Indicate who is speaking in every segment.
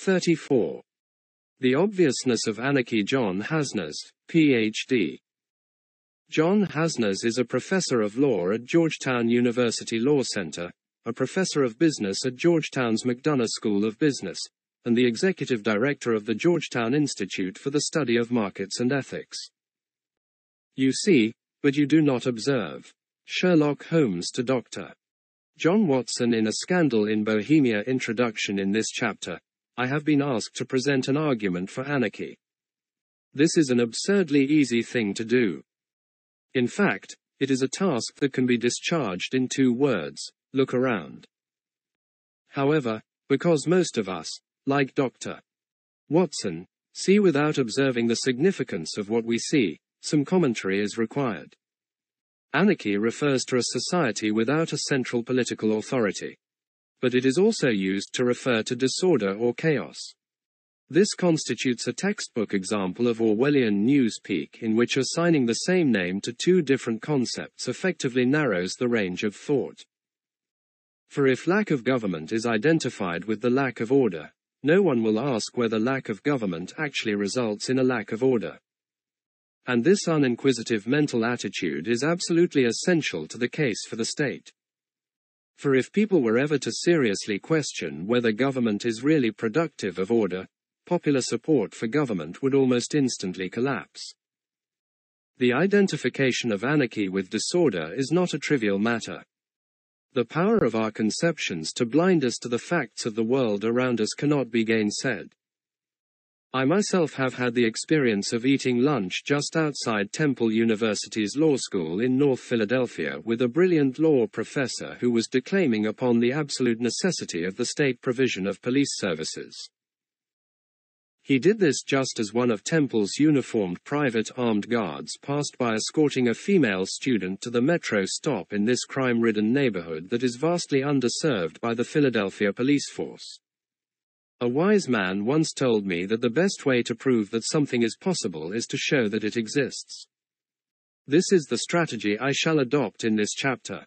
Speaker 1: 34. The Obviousness of Anarchy John Hasnas, Ph.D. John Hasnas is a professor of law at Georgetown University Law Center, a professor of business at Georgetown's McDonough School of Business, and the executive director of the Georgetown Institute for the Study of Markets and Ethics. You see, but you do not observe. Sherlock Holmes to Dr. John Watson in a Scandal in Bohemia introduction in this chapter, I have been asked to present an argument for anarchy. This is an absurdly easy thing to do. In fact, it is a task that can be discharged in two words look around. However, because most of us, like Dr. Watson, see without observing the significance of what we see, some commentary is required. Anarchy refers to a society without a central political authority. But it is also used to refer to disorder or chaos. This constitutes a textbook example of Orwellian newspeak in which assigning the same name to two different concepts effectively narrows the range of thought. For if lack of government is identified with the lack of order, no one will ask whether lack of government actually results in a lack of order. And this uninquisitive mental attitude is absolutely essential to the case for the state. For if people were ever to seriously question whether government is really productive of order, popular support for government would almost instantly collapse. The identification of anarchy with disorder is not a trivial matter. The power of our conceptions to blind us to the facts of the world around us cannot be gainsaid. I myself have had the experience of eating lunch just outside Temple University's law school in North Philadelphia with a brilliant law professor who was declaiming upon the absolute necessity of the state provision of police services. He did this just as one of Temple's uniformed private armed guards passed by escorting a female student to the metro stop in this crime ridden neighborhood that is vastly underserved by the Philadelphia police force. A wise man once told me that the best way to prove that something is possible is to show that it exists. This is the strategy I shall adopt in this chapter.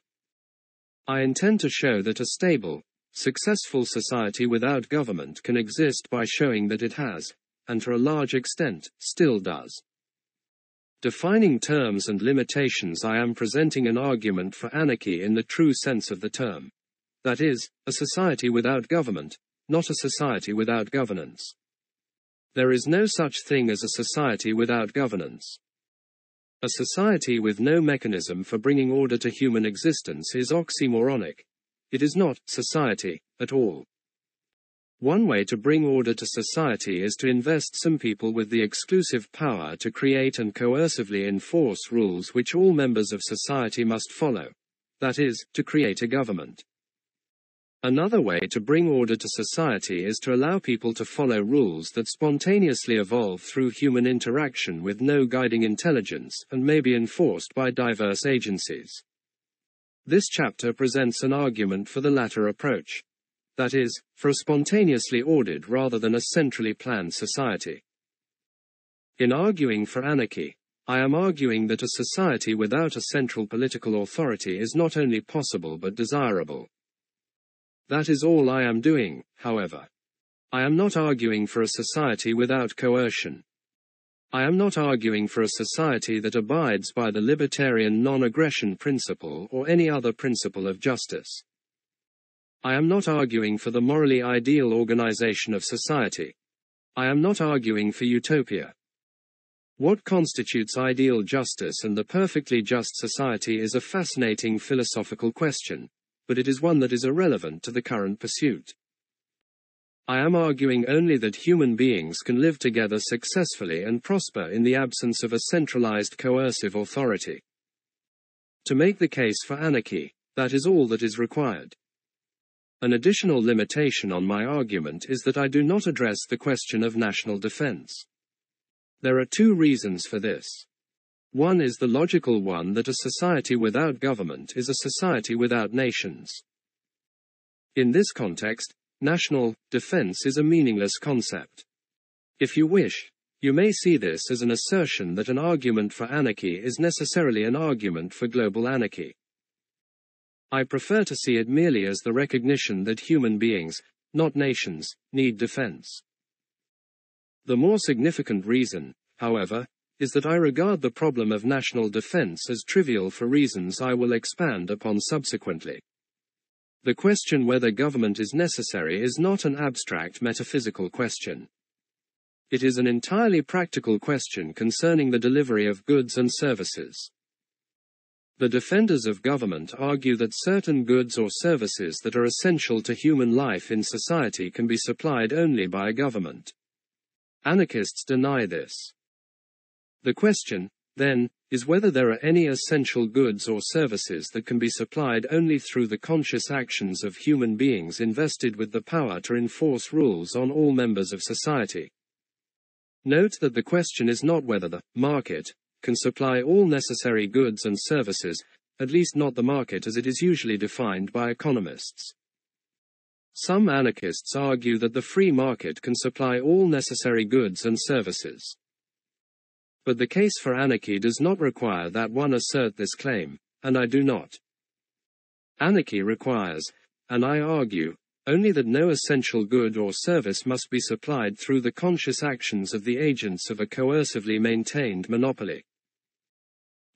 Speaker 1: I intend to show that a stable, successful society without government can exist by showing that it has, and to a large extent, still does. Defining terms and limitations, I am presenting an argument for anarchy in the true sense of the term. That is, a society without government, not a society without governance. There is no such thing as a society without governance. A society with no mechanism for bringing order to human existence is oxymoronic. It is not society at all. One way to bring order to society is to invest some people with the exclusive power to create and coercively enforce rules which all members of society must follow. That is, to create a government. Another way to bring order to society is to allow people to follow rules that spontaneously evolve through human interaction with no guiding intelligence and may be enforced by diverse agencies. This chapter presents an argument for the latter approach. That is, for a spontaneously ordered rather than a centrally planned society. In arguing for anarchy, I am arguing that a society without a central political authority is not only possible but desirable. That is all I am doing, however. I am not arguing for a society without coercion. I am not arguing for a society that abides by the libertarian non-aggression principle or any other principle of justice. I am not arguing for the morally ideal organization of society. I am not arguing for utopia. What constitutes ideal justice and the perfectly just society is a fascinating philosophical question but it is one that is irrelevant to the current pursuit. I am arguing only that human beings can live together successfully and prosper in the absence of a centralized coercive authority. To make the case for anarchy, that is all that is required. An additional limitation on my argument is that I do not address the question of national defense. There are two reasons for this. One is the logical one that a society without government is a society without nations. In this context, national defense is a meaningless concept. If you wish, you may see this as an assertion that an argument for anarchy is necessarily an argument for global anarchy. I prefer to see it merely as the recognition that human beings, not nations, need defense. The more significant reason, however, is that I regard the problem of national defense as trivial for reasons I will expand upon subsequently. The question whether government is necessary is not an abstract metaphysical question. It is an entirely practical question concerning the delivery of goods and services. The defenders of government argue that certain goods or services that are essential to human life in society can be supplied only by a government. Anarchists deny this. The question, then, is whether there are any essential goods or services that can be supplied only through the conscious actions of human beings invested with the power to enforce rules on all members of society. Note that the question is not whether the market can supply all necessary goods and services, at least not the market as it is usually defined by economists. Some anarchists argue that the free market can supply all necessary goods and services. But the case for anarchy does not require that one assert this claim, and I do not. Anarchy requires, and I argue, only that no essential good or service must be supplied through the conscious actions of the agents of a coercively maintained monopoly.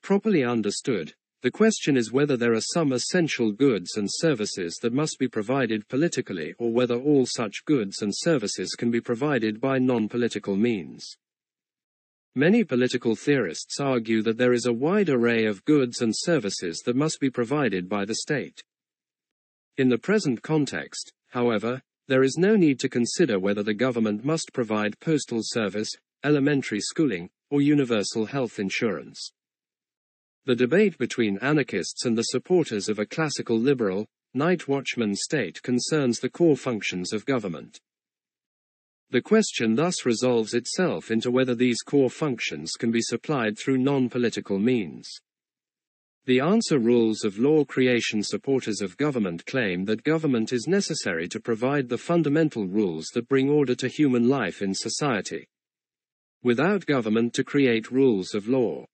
Speaker 1: Properly understood, the question is whether there are some essential goods and services that must be provided politically or whether all such goods and services can be provided by non-political means. Many political theorists argue that there is a wide array of goods and services that must be provided by the state. In the present context, however, there is no need to consider whether the government must provide postal service, elementary schooling, or universal health insurance. The debate between anarchists and the supporters of a classical liberal, night watchman state concerns the core functions of government. The question thus resolves itself into whether these core functions can be supplied through non-political means. The answer rules of law creation supporters of government claim that government is necessary to provide the fundamental rules that bring order to human life in society. Without government to create rules of law.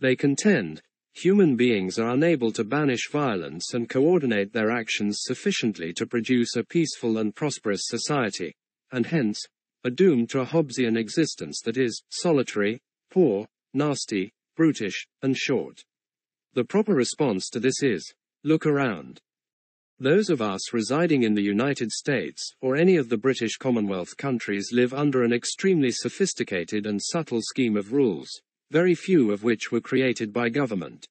Speaker 1: They contend, human beings are unable to banish violence and coordinate their actions sufficiently to produce a peaceful and prosperous society and hence, are doomed to a Hobbesian existence that is solitary, poor, nasty, brutish, and short. The proper response to this is look around. Those of us residing in the United States or any of the British Commonwealth countries live under an extremely sophisticated and subtle scheme of rules, very few of which were created by government.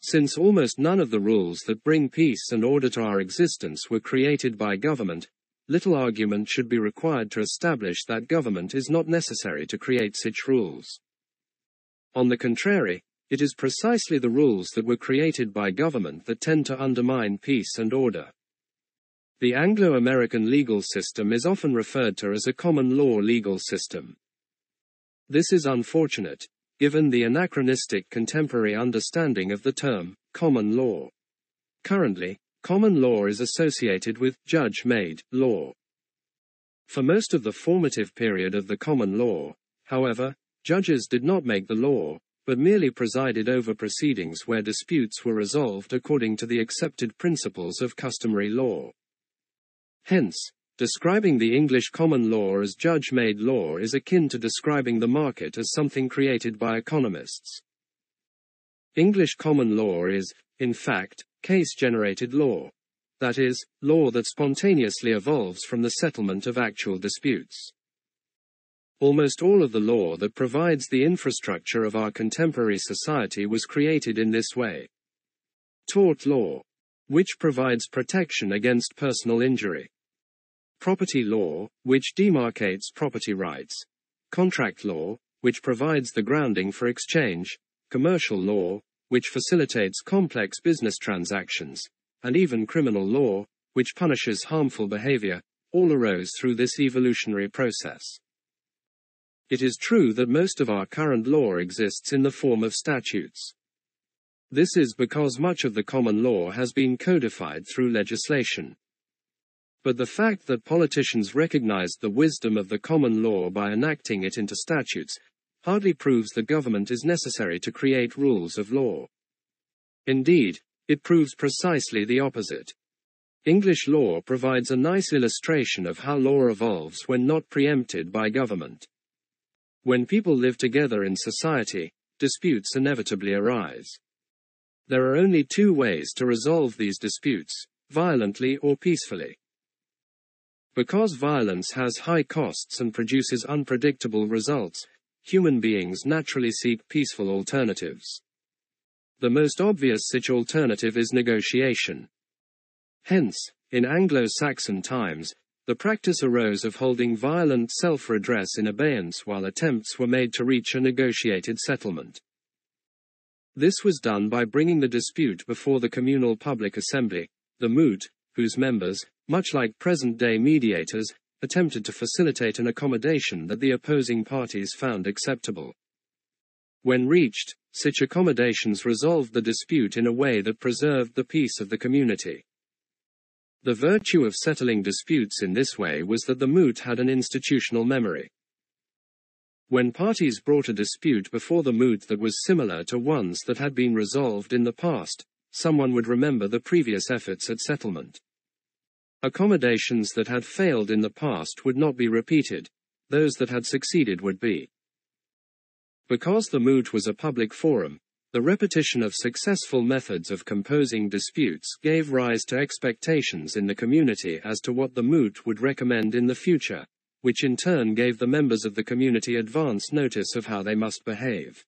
Speaker 1: Since almost none of the rules that bring peace and order to our existence were created by government, little argument should be required to establish that government is not necessary to create such rules. On the contrary, it is precisely the rules that were created by government that tend to undermine peace and order. The Anglo-American legal system is often referred to as a common law legal system. This is unfortunate, given the anachronistic contemporary understanding of the term common law. Currently, Common law is associated with judge-made law. For most of the formative period of the common law, however, judges did not make the law, but merely presided over proceedings where disputes were resolved according to the accepted principles of customary law. Hence, describing the English common law as judge-made law is akin to describing the market as something created by economists. English common law is, in fact, case-generated law. That is, law that spontaneously evolves from the settlement of actual disputes. Almost all of the law that provides the infrastructure of our contemporary society was created in this way. Tort law, which provides protection against personal injury. Property law, which demarcates property rights. Contract law, which provides the grounding for exchange. Commercial law, which facilitates complex business transactions, and even criminal law, which punishes harmful behavior, all arose through this evolutionary process. It is true that most of our current law exists in the form of statutes. This is because much of the common law has been codified through legislation. But the fact that politicians recognized the wisdom of the common law by enacting it into statutes hardly proves the government is necessary to create rules of law. Indeed, it proves precisely the opposite. English law provides a nice illustration of how law evolves when not preempted by government. When people live together in society, disputes inevitably arise. There are only two ways to resolve these disputes violently or peacefully. Because violence has high costs and produces unpredictable results, human beings naturally seek peaceful alternatives. The most obvious such alternative is negotiation. Hence, in Anglo-Saxon times, the practice arose of holding violent self-redress in abeyance while attempts were made to reach a negotiated settlement. This was done by bringing the dispute before the communal public assembly, the moot, whose members, much like present-day mediators, attempted to facilitate an accommodation that the opposing parties found acceptable. When reached, such accommodations resolved the dispute in a way that preserved the peace of the community. The virtue of settling disputes in this way was that the moot had an institutional memory. When parties brought a dispute before the moot that was similar to ones that had been resolved in the past, someone would remember the previous efforts at settlement. Accommodations that had failed in the past would not be repeated, those that had succeeded would be. Because the moot was a public forum, the repetition of successful methods of composing disputes gave rise to expectations in the community as to what the moot would recommend in the future, which in turn gave the members of the community advance notice of how they must behave.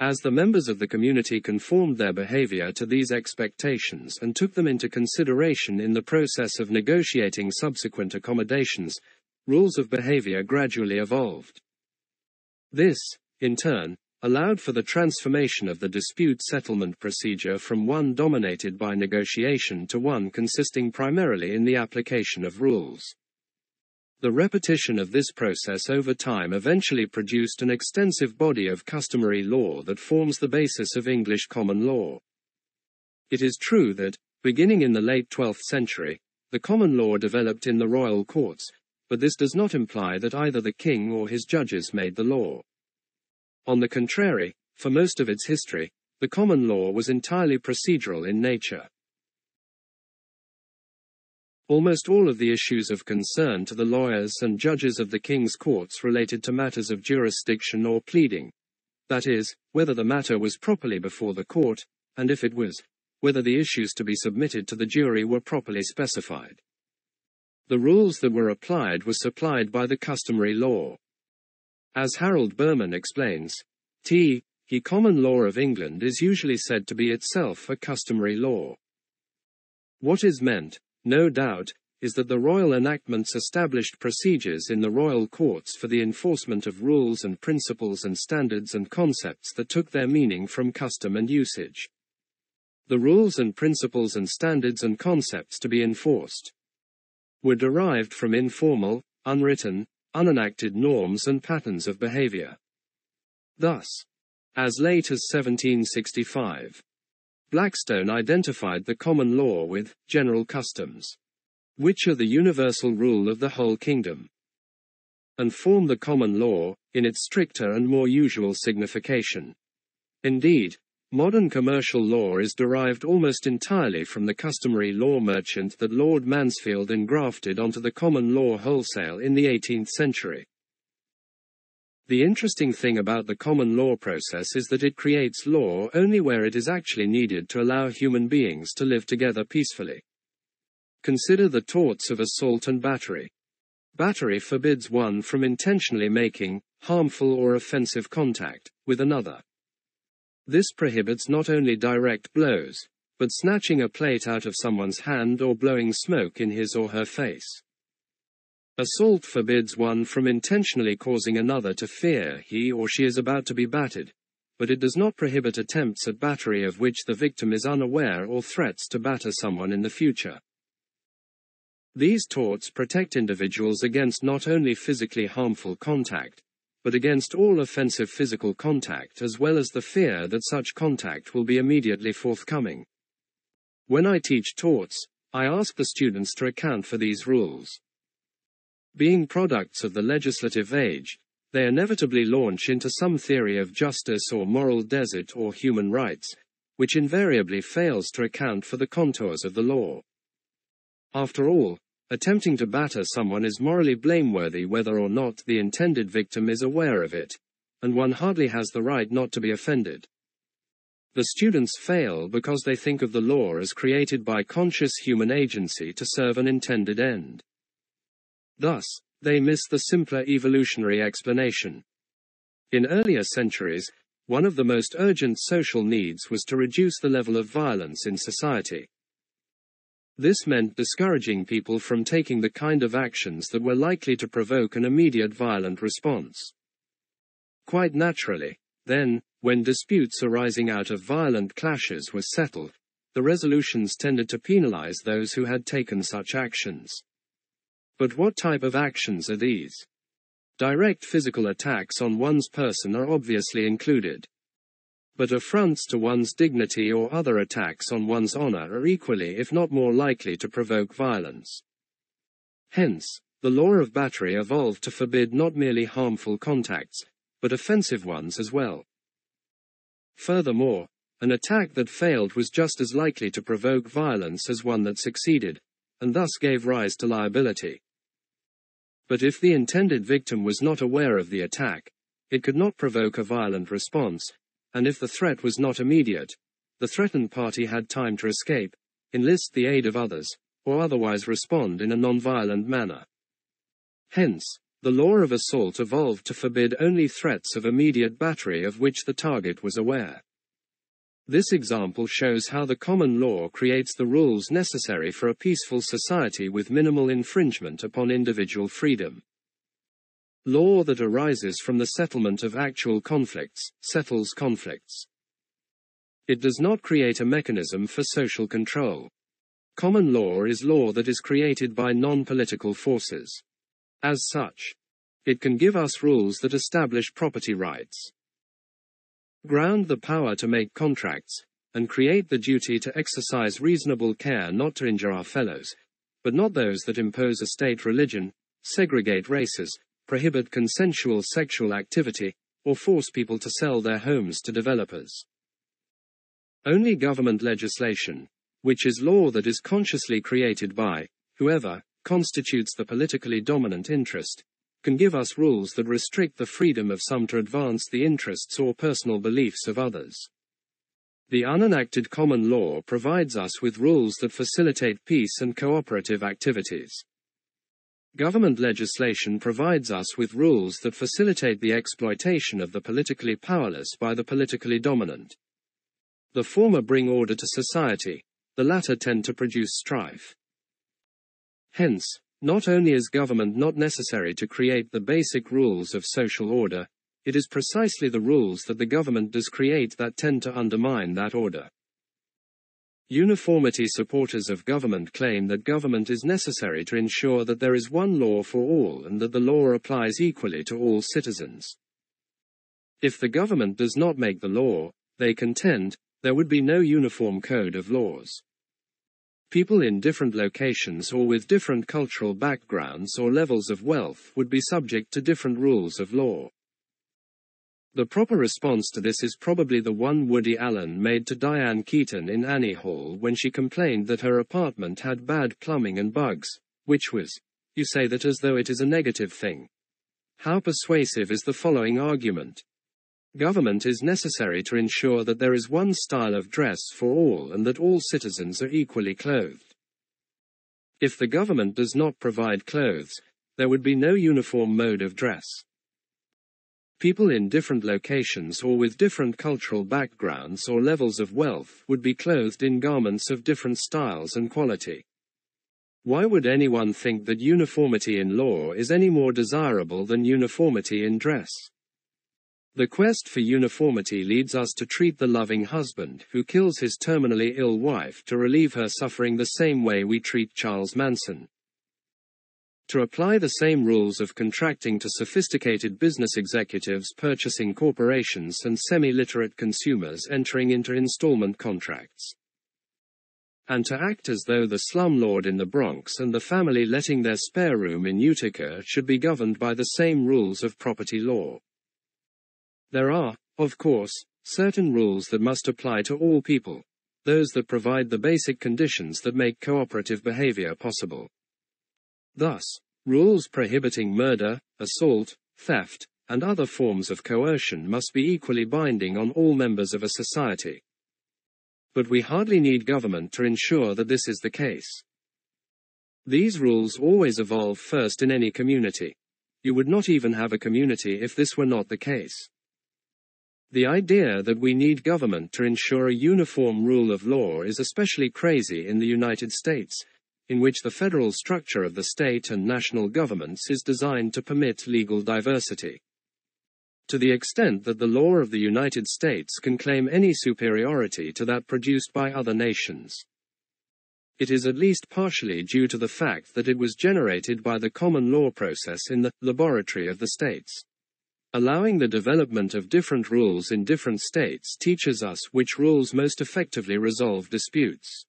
Speaker 1: As the members of the community conformed their behavior to these expectations and took them into consideration in the process of negotiating subsequent accommodations, rules of behavior gradually evolved. This, in turn, allowed for the transformation of the dispute settlement procedure from one dominated by negotiation to one consisting primarily in the application of rules. The repetition of this process over time eventually produced an extensive body of customary law that forms the basis of English common law. It is true that, beginning in the late 12th century, the common law developed in the royal courts, but this does not imply that either the king or his judges made the law. On the contrary, for most of its history, the common law was entirely procedural in nature. Almost all of the issues of concern to the lawyers and judges of the king's courts related to matters of jurisdiction or pleading. That is, whether the matter was properly before the court, and if it was, whether the issues to be submitted to the jury were properly specified. The rules that were applied were supplied by the customary law. As Harold Berman explains, t. The common law of England is usually said to be itself a customary law. What is meant, no doubt, is that the royal enactments established procedures in the royal courts for the enforcement of rules and principles and standards and concepts that took their meaning from custom and usage. The rules and principles and standards and concepts to be enforced were derived from informal, unwritten, unenacted norms and patterns of behavior. Thus, as late as 1765, Blackstone identified the common law with general customs, which are the universal rule of the whole kingdom, and form the common law, in its stricter and more usual signification. Indeed, Modern commercial law is derived almost entirely from the customary law merchant that Lord Mansfield engrafted onto the common law wholesale in the 18th century. The interesting thing about the common law process is that it creates law only where it is actually needed to allow human beings to live together peacefully. Consider the torts of assault and battery. Battery forbids one from intentionally making harmful or offensive contact with another. This prohibits not only direct blows, but snatching a plate out of someone's hand or blowing smoke in his or her face. Assault forbids one from intentionally causing another to fear he or she is about to be battered, but it does not prohibit attempts at battery of which the victim is unaware or threats to batter someone in the future. These torts protect individuals against not only physically harmful contact, but against all offensive physical contact as well as the fear that such contact will be immediately forthcoming. When I teach torts, I ask the students to account for these rules. Being products of the legislative age, they inevitably launch into some theory of justice or moral desert or human rights, which invariably fails to account for the contours of the law. After all, attempting to batter someone is morally blameworthy whether or not the intended victim is aware of it, and one hardly has the right not to be offended. The students fail because they think of the law as created by conscious human agency to serve an intended end. Thus, they miss the simpler evolutionary explanation. In earlier centuries, one of the most urgent social needs was to reduce the level of violence in society. This meant discouraging people from taking the kind of actions that were likely to provoke an immediate violent response. Quite naturally, then, when disputes arising out of violent clashes were settled, the resolutions tended to penalize those who had taken such actions. But what type of actions are these? Direct physical attacks on one's person are obviously included. But affronts to one's dignity or other attacks on one's honor are equally, if not more likely to provoke violence. Hence, the law of battery evolved to forbid not merely harmful contacts, but offensive ones as well. Furthermore, an attack that failed was just as likely to provoke violence as one that succeeded, and thus gave rise to liability. But if the intended victim was not aware of the attack, it could not provoke a violent response, and if the threat was not immediate, the threatened party had time to escape, enlist the aid of others, or otherwise respond in a non-violent manner. Hence, the law of assault evolved to forbid only threats of immediate battery of which the target was aware. This example shows how the common law creates the rules necessary for a peaceful society with minimal infringement upon individual freedom. Law that arises from the settlement of actual conflicts settles conflicts. It does not create a mechanism for social control. Common law is law that is created by non-political forces. As such, it can give us rules that establish property rights, ground the power to make contracts, and create the duty to exercise reasonable care not to injure our fellows, but not those that impose a state religion, segregate races, prohibit consensual sexual activity, or force people to sell their homes to developers. Only government legislation, which is law that is consciously created by whoever constitutes the politically dominant interest, can give us rules that restrict the freedom of some to advance the interests or personal beliefs of others. The unenacted common law provides us with rules that facilitate peace and cooperative activities. Government legislation provides us with rules that facilitate the exploitation of the politically powerless by the politically dominant. The former bring order to society, the latter tend to produce strife. Hence, not only is government not necessary to create the basic rules of social order, it is precisely the rules that the government does create that tend to undermine that order. Uniformity supporters of government claim that government is necessary to ensure that there is one law for all and that the law applies equally to all citizens. If the government does not make the law, they contend, there would be no uniform code of laws. People in different locations or with different cultural backgrounds or levels of wealth would be subject to different rules of law. The proper response to this is probably the one Woody Allen made to Diane Keaton in Annie Hall when she complained that her apartment had bad plumbing and bugs, which was, You say that as though it is a negative thing. How persuasive is the following argument? Government is necessary to ensure that there is one style of dress for all and that all citizens are equally clothed. If the government does not provide clothes, there would be no uniform mode of dress. People in different locations or with different cultural backgrounds or levels of wealth would be clothed in garments of different styles and quality. Why would anyone think that uniformity in law is any more desirable than uniformity in dress? The quest for uniformity leads us to treat the loving husband who kills his terminally ill wife to relieve her suffering the same way we treat Charles Manson. To apply the same rules of contracting to sophisticated business executives purchasing corporations and semi-literate consumers entering into installment contracts. And to act as though the slumlord in the Bronx and the family letting their spare room in Utica should be governed by the same rules of property law. There are, of course, certain rules that must apply to all people. Those that provide the basic conditions that make cooperative behavior possible. Thus, rules prohibiting murder, assault, theft, and other forms of coercion must be equally binding on all members of a society. But we hardly need government to ensure that this is the case. These rules always evolve first in any community. You would not even have a community if this were not the case. The idea that we need government to ensure a uniform rule of law is especially crazy in the United States, in which the federal structure of the state and national governments is designed to permit legal diversity to the extent that the law of the United States can claim any superiority to that produced by other nations. It is at least partially due to the fact that it was generated by the common law process in the laboratory of the states. Allowing the development of different rules in different states teaches us which rules most effectively resolve disputes.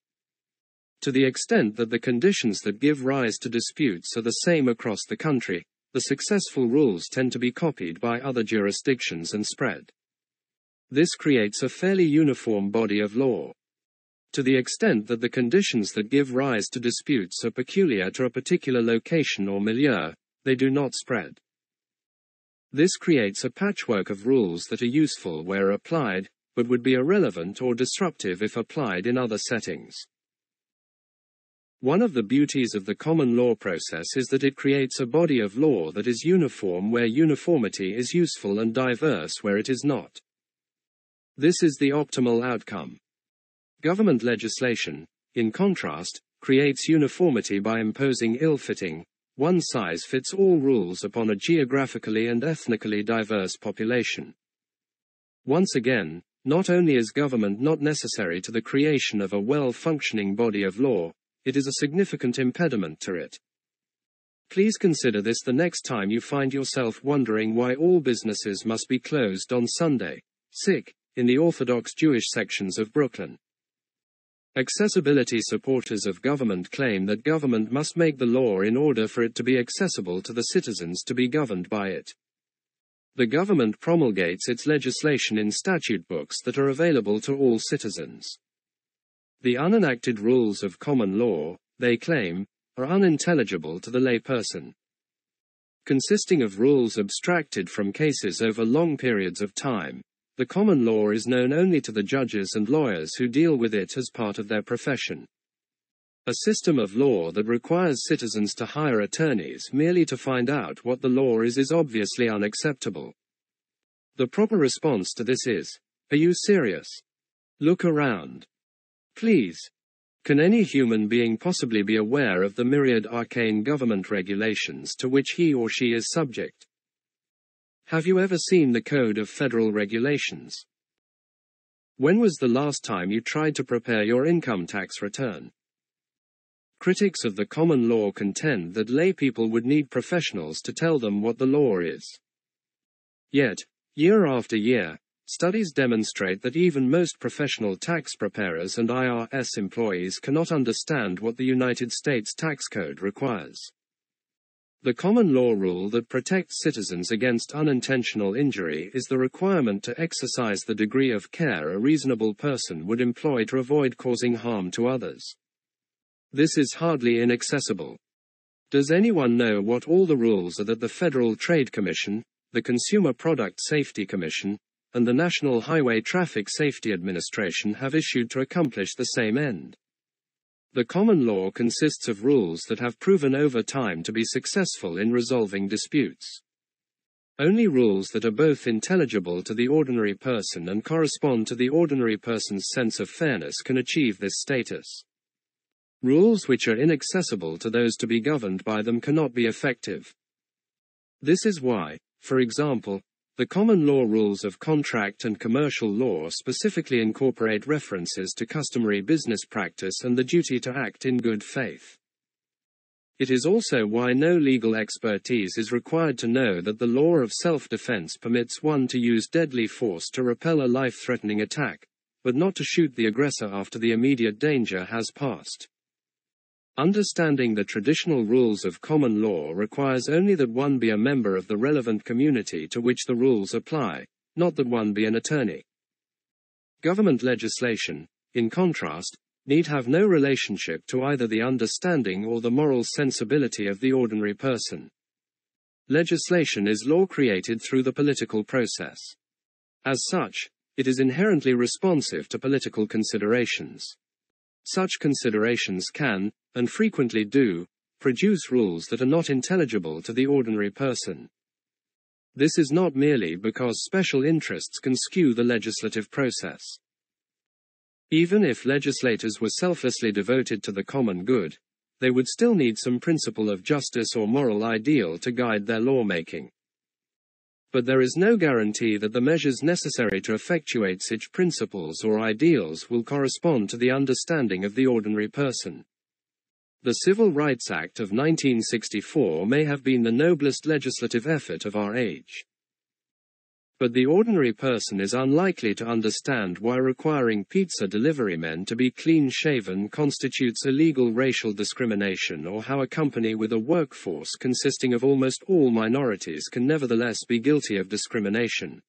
Speaker 1: To the extent that the conditions that give rise to disputes are the same across the country, the successful rules tend to be copied by other jurisdictions and spread. This creates a fairly uniform body of law. To the extent that the conditions that give rise to disputes are peculiar to a particular location or milieu, they do not spread. This creates a patchwork of rules that are useful where applied, but would be irrelevant or disruptive if applied in other settings. One of the beauties of the common law process is that it creates a body of law that is uniform where uniformity is useful and diverse where it is not. This is the optimal outcome. Government legislation, in contrast, creates uniformity by imposing ill-fitting, one-size-fits-all rules upon a geographically and ethnically diverse population. Once again, not only is government not necessary to the creation of a well-functioning body of law, it is a significant impediment to it. Please consider this the next time you find yourself wondering why all businesses must be closed on Sunday, sick, in the Orthodox Jewish sections of Brooklyn. Accessibility supporters of government claim that government must make the law in order for it to be accessible to the citizens to be governed by it. The government promulgates its legislation in statute books that are available to all citizens. The unenacted rules of common law, they claim, are unintelligible to the layperson. Consisting of rules abstracted from cases over long periods of time, the common law is known only to the judges and lawyers who deal with it as part of their profession. A system of law that requires citizens to hire attorneys merely to find out what the law is is obviously unacceptable. The proper response to this is, Are you serious? Look around. Please. Can any human being possibly be aware of the myriad arcane government regulations to which he or she is subject? Have you ever seen the Code of Federal Regulations? When was the last time you tried to prepare your income tax return? Critics of the common law contend that laypeople would need professionals to tell them what the law is. Yet, year after year, Studies demonstrate that even most professional tax preparers and IRS employees cannot understand what the United States tax code requires. The common law rule that protects citizens against unintentional injury is the requirement to exercise the degree of care a reasonable person would employ to avoid causing harm to others. This is hardly inaccessible. Does anyone know what all the rules are that the Federal Trade Commission, the Consumer Product Safety Commission, and the National Highway Traffic Safety Administration have issued to accomplish the same end. The common law consists of rules that have proven over time to be successful in resolving disputes. Only rules that are both intelligible to the ordinary person and correspond to the ordinary person's sense of fairness can achieve this status. Rules which are inaccessible to those to be governed by them cannot be effective. This is why, for example, the common law rules of contract and commercial law specifically incorporate references to customary business practice and the duty to act in good faith. It is also why no legal expertise is required to know that the law of self-defense permits one to use deadly force to repel a life-threatening attack, but not to shoot the aggressor after the immediate danger has passed. Understanding the traditional rules of common law requires only that one be a member of the relevant community to which the rules apply, not that one be an attorney. Government legislation, in contrast, need have no relationship to either the understanding or the moral sensibility of the ordinary person. Legislation is law created through the political process. As such, it is inherently responsive to political considerations. Such considerations can, and frequently do, produce rules that are not intelligible to the ordinary person. This is not merely because special interests can skew the legislative process. Even if legislators were selflessly devoted to the common good, they would still need some principle of justice or moral ideal to guide their lawmaking. But there is no guarantee that the measures necessary to effectuate such principles or ideals will correspond to the understanding of the ordinary person. The Civil Rights Act of 1964 may have been the noblest legislative effort of our age. But the ordinary person is unlikely to understand why requiring pizza delivery men to be clean shaven constitutes illegal racial discrimination or how a company with a workforce consisting of almost all minorities can nevertheless be guilty of discrimination.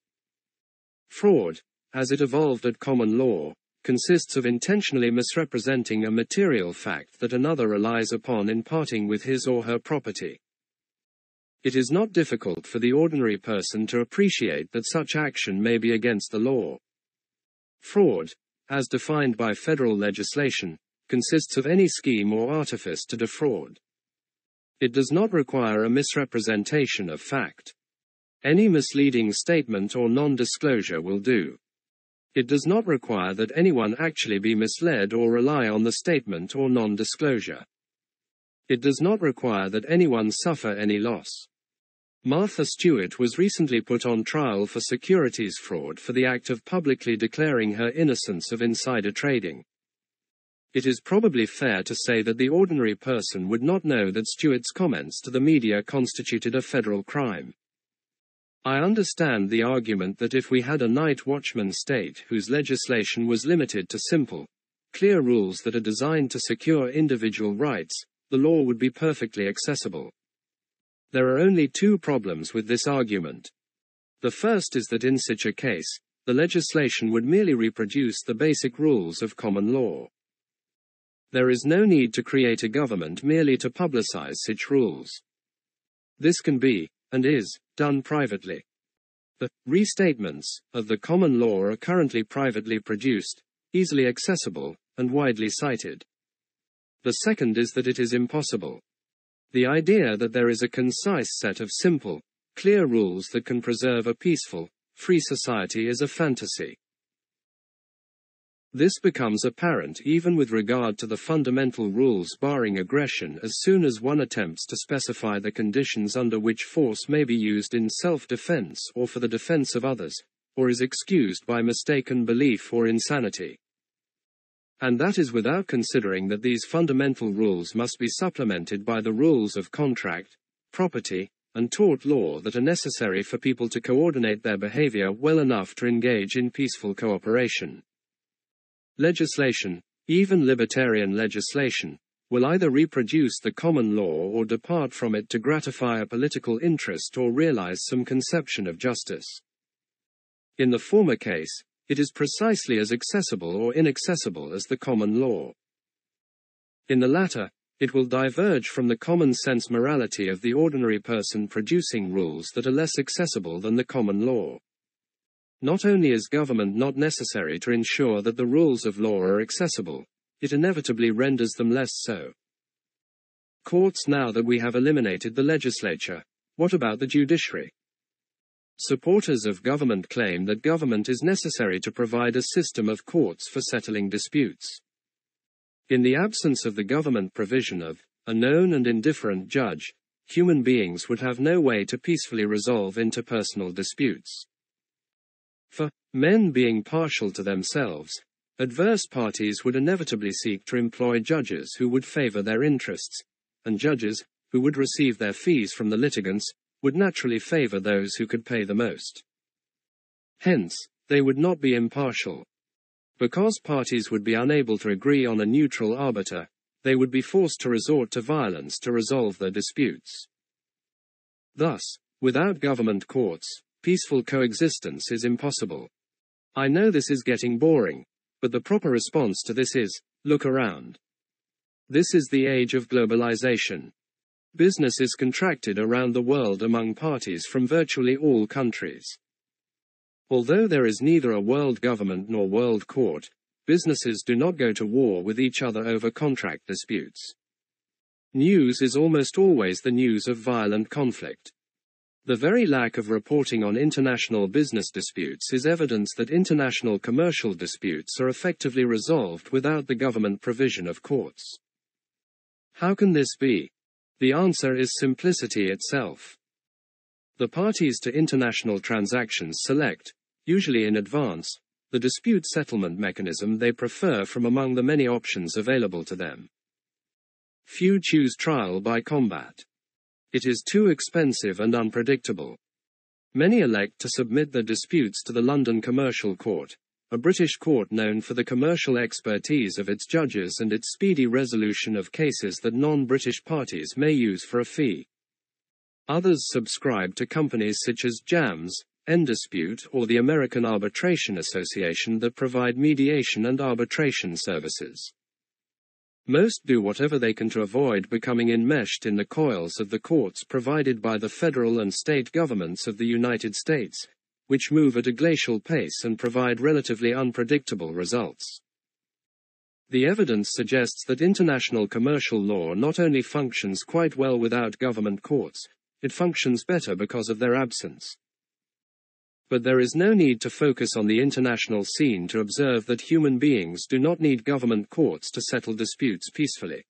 Speaker 1: Fraud, as it evolved at common law, consists of intentionally misrepresenting a material fact that another relies upon in parting with his or her property. It is not difficult for the ordinary person to appreciate that such action may be against the law. Fraud, as defined by federal legislation, consists of any scheme or artifice to defraud. It does not require a misrepresentation of fact. Any misleading statement or non-disclosure will do. It does not require that anyone actually be misled or rely on the statement or non-disclosure. It does not require that anyone suffer any loss. Martha Stewart was recently put on trial for securities fraud for the act of publicly declaring her innocence of insider trading. It is probably fair to say that the ordinary person would not know that Stewart's comments to the media constituted a federal crime. I understand the argument that if we had a night watchman state whose legislation was limited to simple, clear rules that are designed to secure individual rights, the law would be perfectly accessible. There are only two problems with this argument. The first is that in such a case, the legislation would merely reproduce the basic rules of common law. There is no need to create a government merely to publicize such rules. This can be, and is, done privately. The restatements of the common law are currently privately produced, easily accessible, and widely cited. The second is that it is impossible. The idea that there is a concise set of simple, clear rules that can preserve a peaceful, free society is a fantasy. This becomes apparent even with regard to the fundamental rules barring aggression as soon as one attempts to specify the conditions under which force may be used in self-defense or for the defense of others, or is excused by mistaken belief or insanity. And that is without considering that these fundamental rules must be supplemented by the rules of contract, property, and tort law that are necessary for people to coordinate their behavior well enough to engage in peaceful cooperation. Legislation, even libertarian legislation, will either reproduce the common law or depart from it to gratify a political interest or realize some conception of justice. In the former case, it is precisely as accessible or inaccessible as the common law. In the latter, it will diverge from the common sense morality of the ordinary person producing rules that are less accessible than the common law. Not only is government not necessary to ensure that the rules of law are accessible, it inevitably renders them less so. Courts now that we have eliminated the legislature, what about the judiciary? Supporters of government claim that government is necessary to provide a system of courts for settling disputes. In the absence of the government provision of a known and indifferent judge, human beings would have no way to peacefully resolve interpersonal disputes. For men being partial to themselves, adverse parties would inevitably seek to employ judges who would favor their interests, and judges, who would receive their fees from the litigants, would naturally favor those who could pay the most. Hence, they would not be impartial. Because parties would be unable to agree on a neutral arbiter, they would be forced to resort to violence to resolve their disputes. Thus, without government courts, peaceful coexistence is impossible. I know this is getting boring, But the proper response to this is, look around. This is the age of globalization. Business is contracted around the world among parties from virtually all countries. Although there is neither a world government nor world court, businesses do not go to war with each other over contract disputes. News is almost always the news of violent conflict. The very lack of reporting on international business disputes is evidence that international commercial disputes are effectively resolved without the government provision of courts. How can this be? The answer is simplicity itself. The parties to international transactions select, usually in advance, the dispute settlement mechanism they prefer from among the many options available to them. Few choose trial by combat. It is too expensive and unpredictable. Many elect to submit their disputes to the London Commercial Court, a British court known for the commercial expertise of its judges and its speedy resolution of cases that non-British parties may use for a fee. Others subscribe to companies such as JAMS, Endispute, or the American Arbitration Association that provide mediation and arbitration services. Most do whatever they can to avoid becoming enmeshed in the coils of the courts provided by the federal and state governments of the United States, which move at a glacial pace and provide relatively unpredictable results. The evidence suggests that international commercial law not only functions quite well without government courts, it functions better because of their absence. But there is no need to focus on the international scene to observe that human beings do not need government courts to settle disputes peacefully.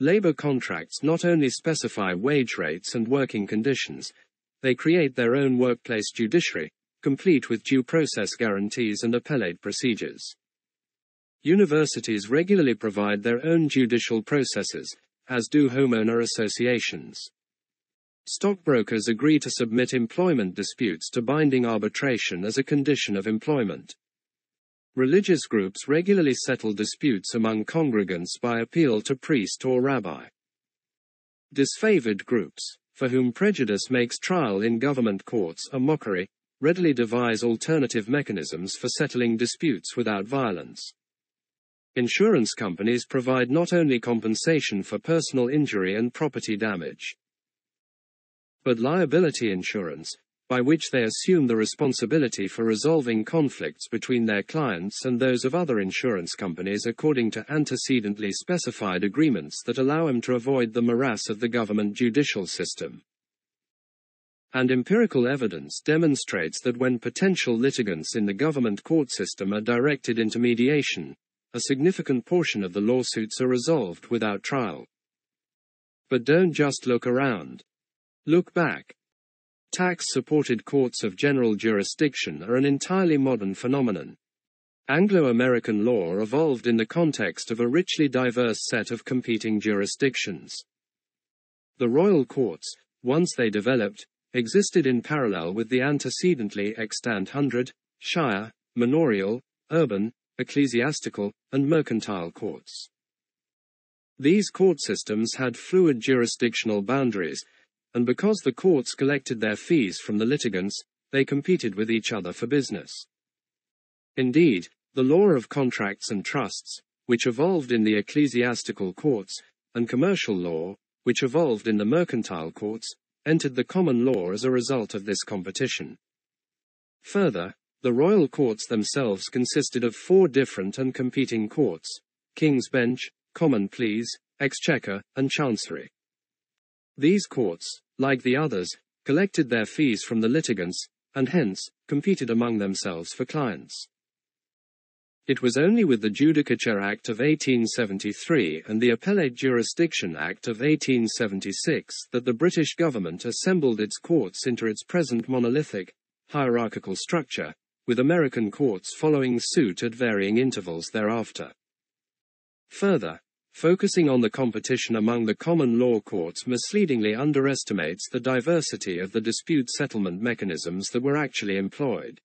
Speaker 1: Labor contracts not only specify wage rates and working conditions, they create their own workplace judiciary, complete with due process guarantees and appellate procedures. Universities regularly provide their own judicial processes, as do homeowner associations. Stockbrokers agree to submit employment disputes to binding arbitration as a condition of employment. Religious groups regularly settle disputes among congregants by appeal to priest or rabbi. Disfavored groups, for whom prejudice makes trial in government courts a mockery, readily devise alternative mechanisms for settling disputes without violence. Insurance companies provide not only compensation for personal injury and property damage, but liability insurance, by which they assume the responsibility for resolving conflicts between their clients and those of other insurance companies according to antecedently specified agreements that allow them to avoid the morass of the government judicial system. And empirical evidence demonstrates that when potential litigants in the government court system are directed into mediation, a significant portion of the lawsuits are resolved without trial. But don't just look around. Look back. Tax supported courts of general jurisdiction are an entirely modern phenomenon. Anglo American law evolved in the context of a richly diverse set of competing jurisdictions. The royal courts, once they developed, existed in parallel with the antecedently extant hundred, shire, manorial, urban, ecclesiastical, and mercantile courts. These court systems had fluid jurisdictional boundaries, and because the courts collected their fees from the litigants, they competed with each other for business. Indeed, the law of contracts and trusts, which evolved in the ecclesiastical courts, and commercial law, which evolved in the mercantile courts, entered the common law as a result of this competition. Further, the royal courts themselves consisted of four different and competing courts King's Bench, Common Pleas, Exchequer, and Chancery. These courts, like the others, collected their fees from the litigants, and hence, competed among themselves for clients. It was only with the Judicature Act of 1873 and the Appellate Jurisdiction Act of 1876 that the British government assembled its courts into its present monolithic, hierarchical structure, with American courts following suit at varying intervals thereafter. Further, Focusing on the competition among the common law courts misleadingly underestimates the diversity of the dispute settlement mechanisms that were actually employed.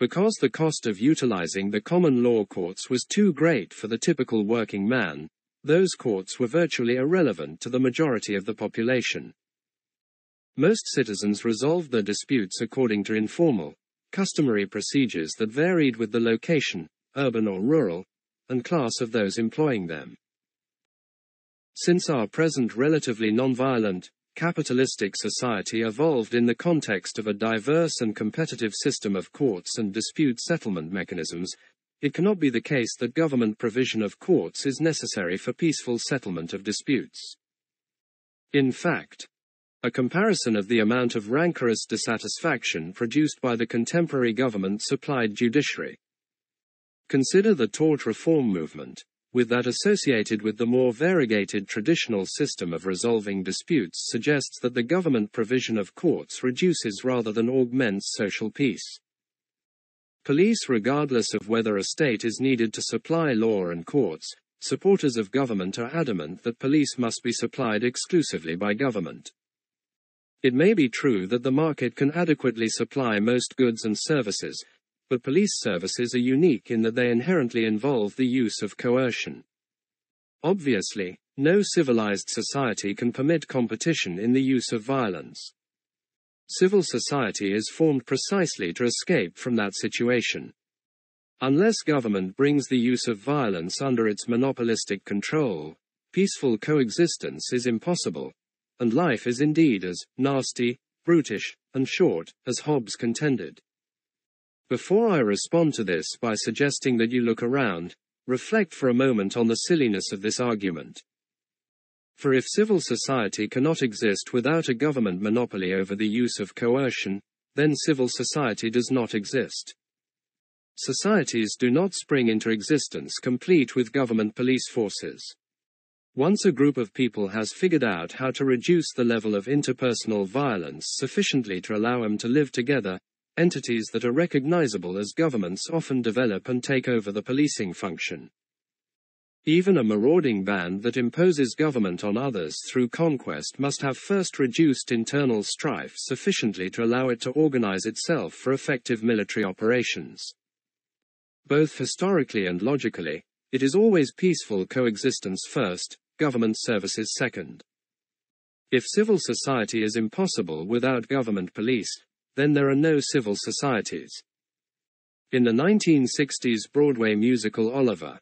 Speaker 1: Because the cost of utilizing the common law courts was too great for the typical working man, those courts were virtually irrelevant to the majority of the population. Most citizens resolved their disputes according to informal, customary procedures that varied with the location, urban or rural, and class of those employing them. Since our present relatively nonviolent, capitalistic society evolved in the context of a diverse and competitive system of courts and dispute settlement mechanisms, it cannot be the case that government provision of courts is necessary for peaceful settlement of disputes. In fact, a comparison of the amount of rancorous dissatisfaction produced by the contemporary government supplied judiciary. Consider the tort reform movement, with that associated with the more variegated traditional system of resolving disputes suggests that the government provision of courts reduces rather than augments social peace. Police, regardless of whether a state is needed to supply law and courts, supporters of government are adamant that police must be supplied exclusively by government. It may be true that the market can adequately supply most goods and services, but police services are unique in that they inherently involve the use of coercion. Obviously, no civilized society can permit competition in the use of violence. Civil society is formed precisely to escape from that situation. Unless government brings the use of violence under its monopolistic control, peaceful coexistence is impossible, and life is indeed as nasty, brutish, and short as Hobbes contended. Before I respond to this by suggesting that you look around, reflect for a moment on the silliness of this argument. For if civil society cannot exist without a government monopoly over the use of coercion, then civil society does not exist. Societies do not spring into existence complete with government police forces. Once a group of people has figured out how to reduce the level of interpersonal violence sufficiently to allow them to live together, entities that are recognizable as governments often develop and take over the policing function. Even a marauding band that imposes government on others through conquest must have first reduced internal strife sufficiently to allow it to organize itself for effective military operations. Both historically and logically, it is always peaceful coexistence first, government services second. If civil society is impossible without government police, then there are no civil societies. In the 1960s Broadway musical Oliver,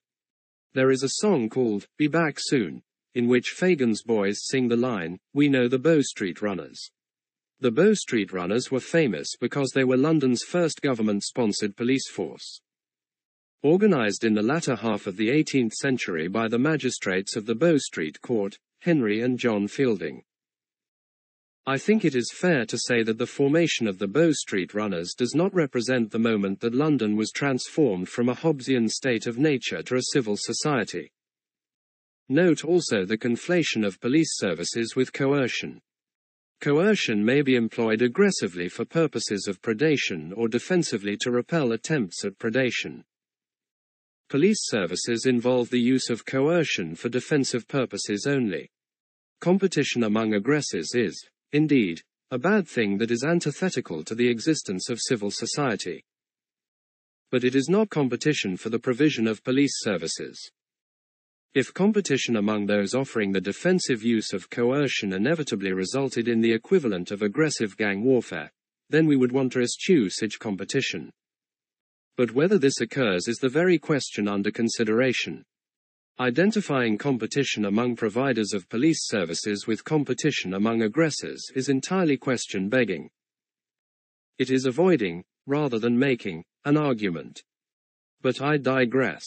Speaker 1: there is a song called Be Back Soon, in which Fagin's boys sing the line, We know the Bow Street Runners. The Bow Street Runners were famous because they were London's first government sponsored police force. Organized in the latter half of the 18th century by the magistrates of the Bow Street Court, Henry and John Fielding. I think it is fair to say that the formation of the Bow Street Runners does not represent the moment that London was transformed from a Hobbesian state of nature to a civil society. Note also the conflation of police services with coercion. Coercion may be employed aggressively for purposes of predation or defensively to repel attempts at predation. Police services involve the use of coercion for defensive purposes only. Competition among aggressors is, indeed, a bad thing that is antithetical to the existence of civil society. But it is not competition for the provision of police services. If competition among those offering the defensive use of coercion inevitably resulted in the equivalent of aggressive gang warfare, then we would want to eschew such competition. But whether this occurs is the very question under consideration. Identifying competition among providers of police services with competition among aggressors is entirely question begging. It is avoiding, rather than making, an argument. But I digress.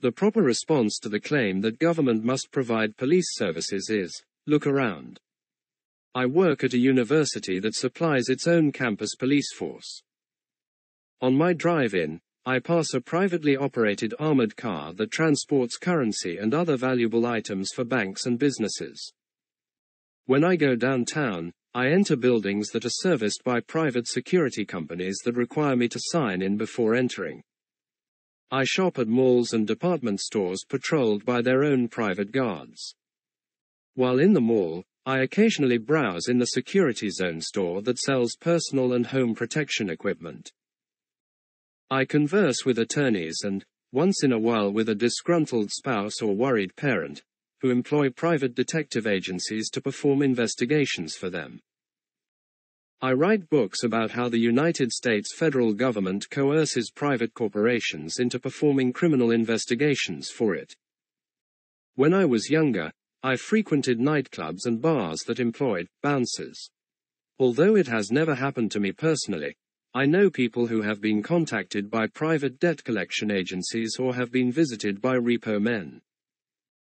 Speaker 1: The proper response to the claim that government must provide police services is look around. I work at a university that supplies its own campus police force. On my drive in, I pass a privately operated armored car that transports currency and other valuable items for banks and businesses. When I go downtown, I enter buildings that are serviced by private security companies that require me to sign in before entering. I shop at malls and department stores patrolled by their own private guards. While in the mall, I occasionally browse in the security zone store that sells personal and home protection equipment. I converse with attorneys and, once in a while with a disgruntled spouse or worried parent, who employ private detective agencies to perform investigations for them. I write books about how the United States federal government coerces private corporations into performing criminal investigations for it. When I was younger, I frequented nightclubs and bars that employed bouncers. Although it has never happened to me personally, I know people who have been contacted by private debt collection agencies or have been visited by repo men.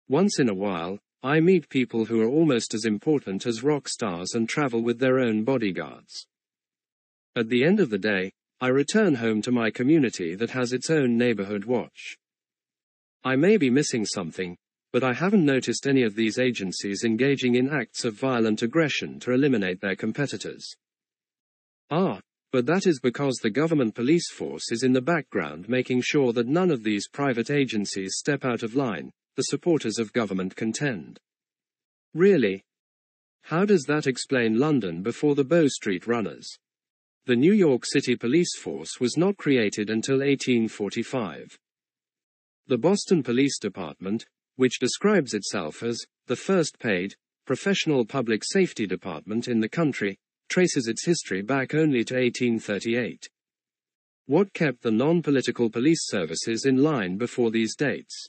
Speaker 1: Once in a while, I meet people who are almost as important as rock stars and travel with their own bodyguards. At the end of the day, I return home to my community that has its own neighborhood watch. I may be missing something, but I haven't noticed any of these agencies engaging in acts of violent aggression to eliminate their competitors. Ah, but that is because the government police force is in the background making sure that none of these private agencies step out of line, the supporters of government contend. Really? How does that explain London before the Bow Street runners? The New York City police force was not created until 1845. The Boston Police Department, which describes itself as the first paid, professional public safety department in the country, traces its history back only to 1838. What kept the non-political police services in line before these dates?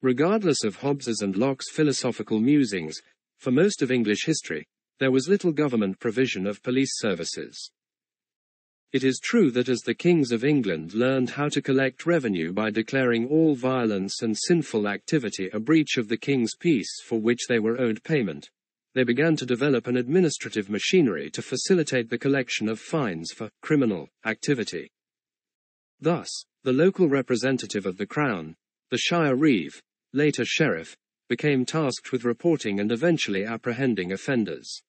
Speaker 1: Regardless of Hobbes's and Locke's philosophical musings, for most of English history, there was little government provision of police services. It is true that as the kings of England learned how to collect revenue by declaring all violence and sinful activity a breach of the king's peace for which they were owed payment, they began to develop an administrative machinery to facilitate the collection of fines for criminal activity. Thus, the local representative of the Crown, the Shire Reeve, later sheriff, became tasked with reporting and eventually apprehending offenders.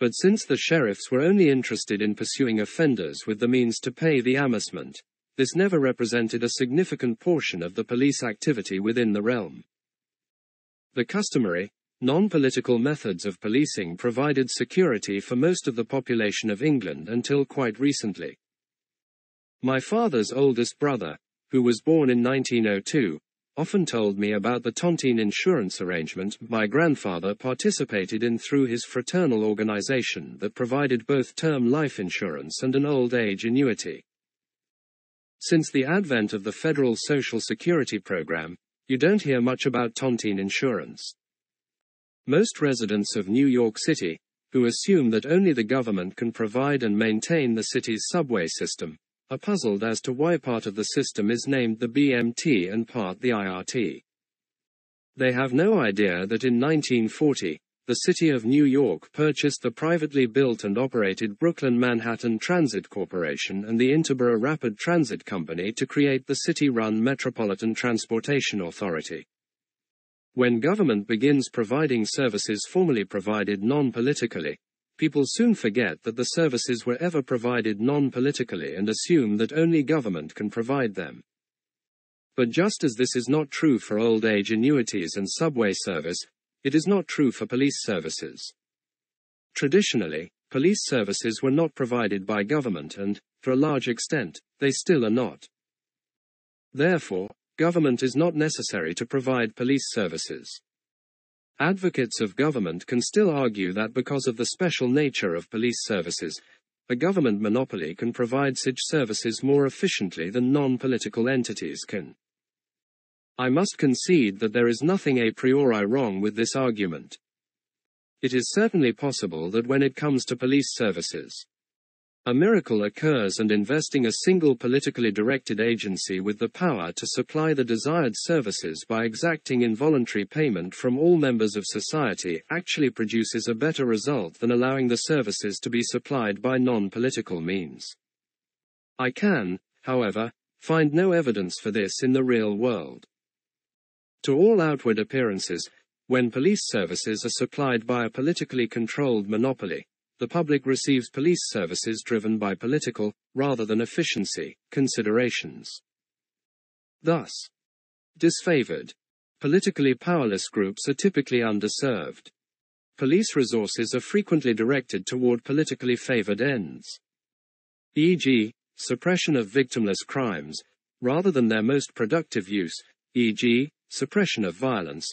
Speaker 1: But since the sheriffs were only interested in pursuing offenders with the means to pay the amercement, this never represented a significant portion of the police activity within the realm. The customary, non-political methods of policing provided security for most of the population of England until quite recently. My father's oldest brother, who was born in 1902, often told me about the tontine insurance arrangement my grandfather participated in through his fraternal organization that provided both term life insurance and an old age annuity. Since the advent of the federal Social Security program, you don't hear much about tontine insurance. Most residents of New York City, who assume that only the government can provide and maintain the city's subway system, are puzzled as to why part of the system is named the BMT and part the IRT. They have no idea that in 1940, the city of New York purchased the privately built and operated Brooklyn Manhattan Transit Corporation and the Interborough Rapid Transit Company to create the city run Metropolitan Transportation Authority. When government begins providing services formerly provided non politically, people soon forget that the services were ever provided non-politically and assume that only government can provide them. But just as this is not true for old age annuities and subway service, it is not true for police services. Traditionally, police services were not provided by government and, for a large extent, they still are not. Therefore, government is not necessary to provide police services. Advocates of government can still argue that because of the special nature of police services, a government monopoly can provide such services more efficiently than non-political entities can. I must concede that there is nothing a priori wrong with this argument. It is certainly possible that when it comes to police services, a miracle occurs and investing a single politically directed agency with the power to supply the desired services by exacting involuntary payment from all members of society actually produces a better result than allowing the services to be supplied by non-political means. I can, however, find no evidence for this in the real world. To all outward appearances, when police services are supplied by a politically controlled monopoly, the public receives police services driven by political, rather than efficiency, considerations. Thus, disfavored, politically powerless groups are typically underserved. Police resources are frequently directed toward politically favored ends. E.g., suppression of victimless crimes, rather than their most productive use, e.g., suppression of violence,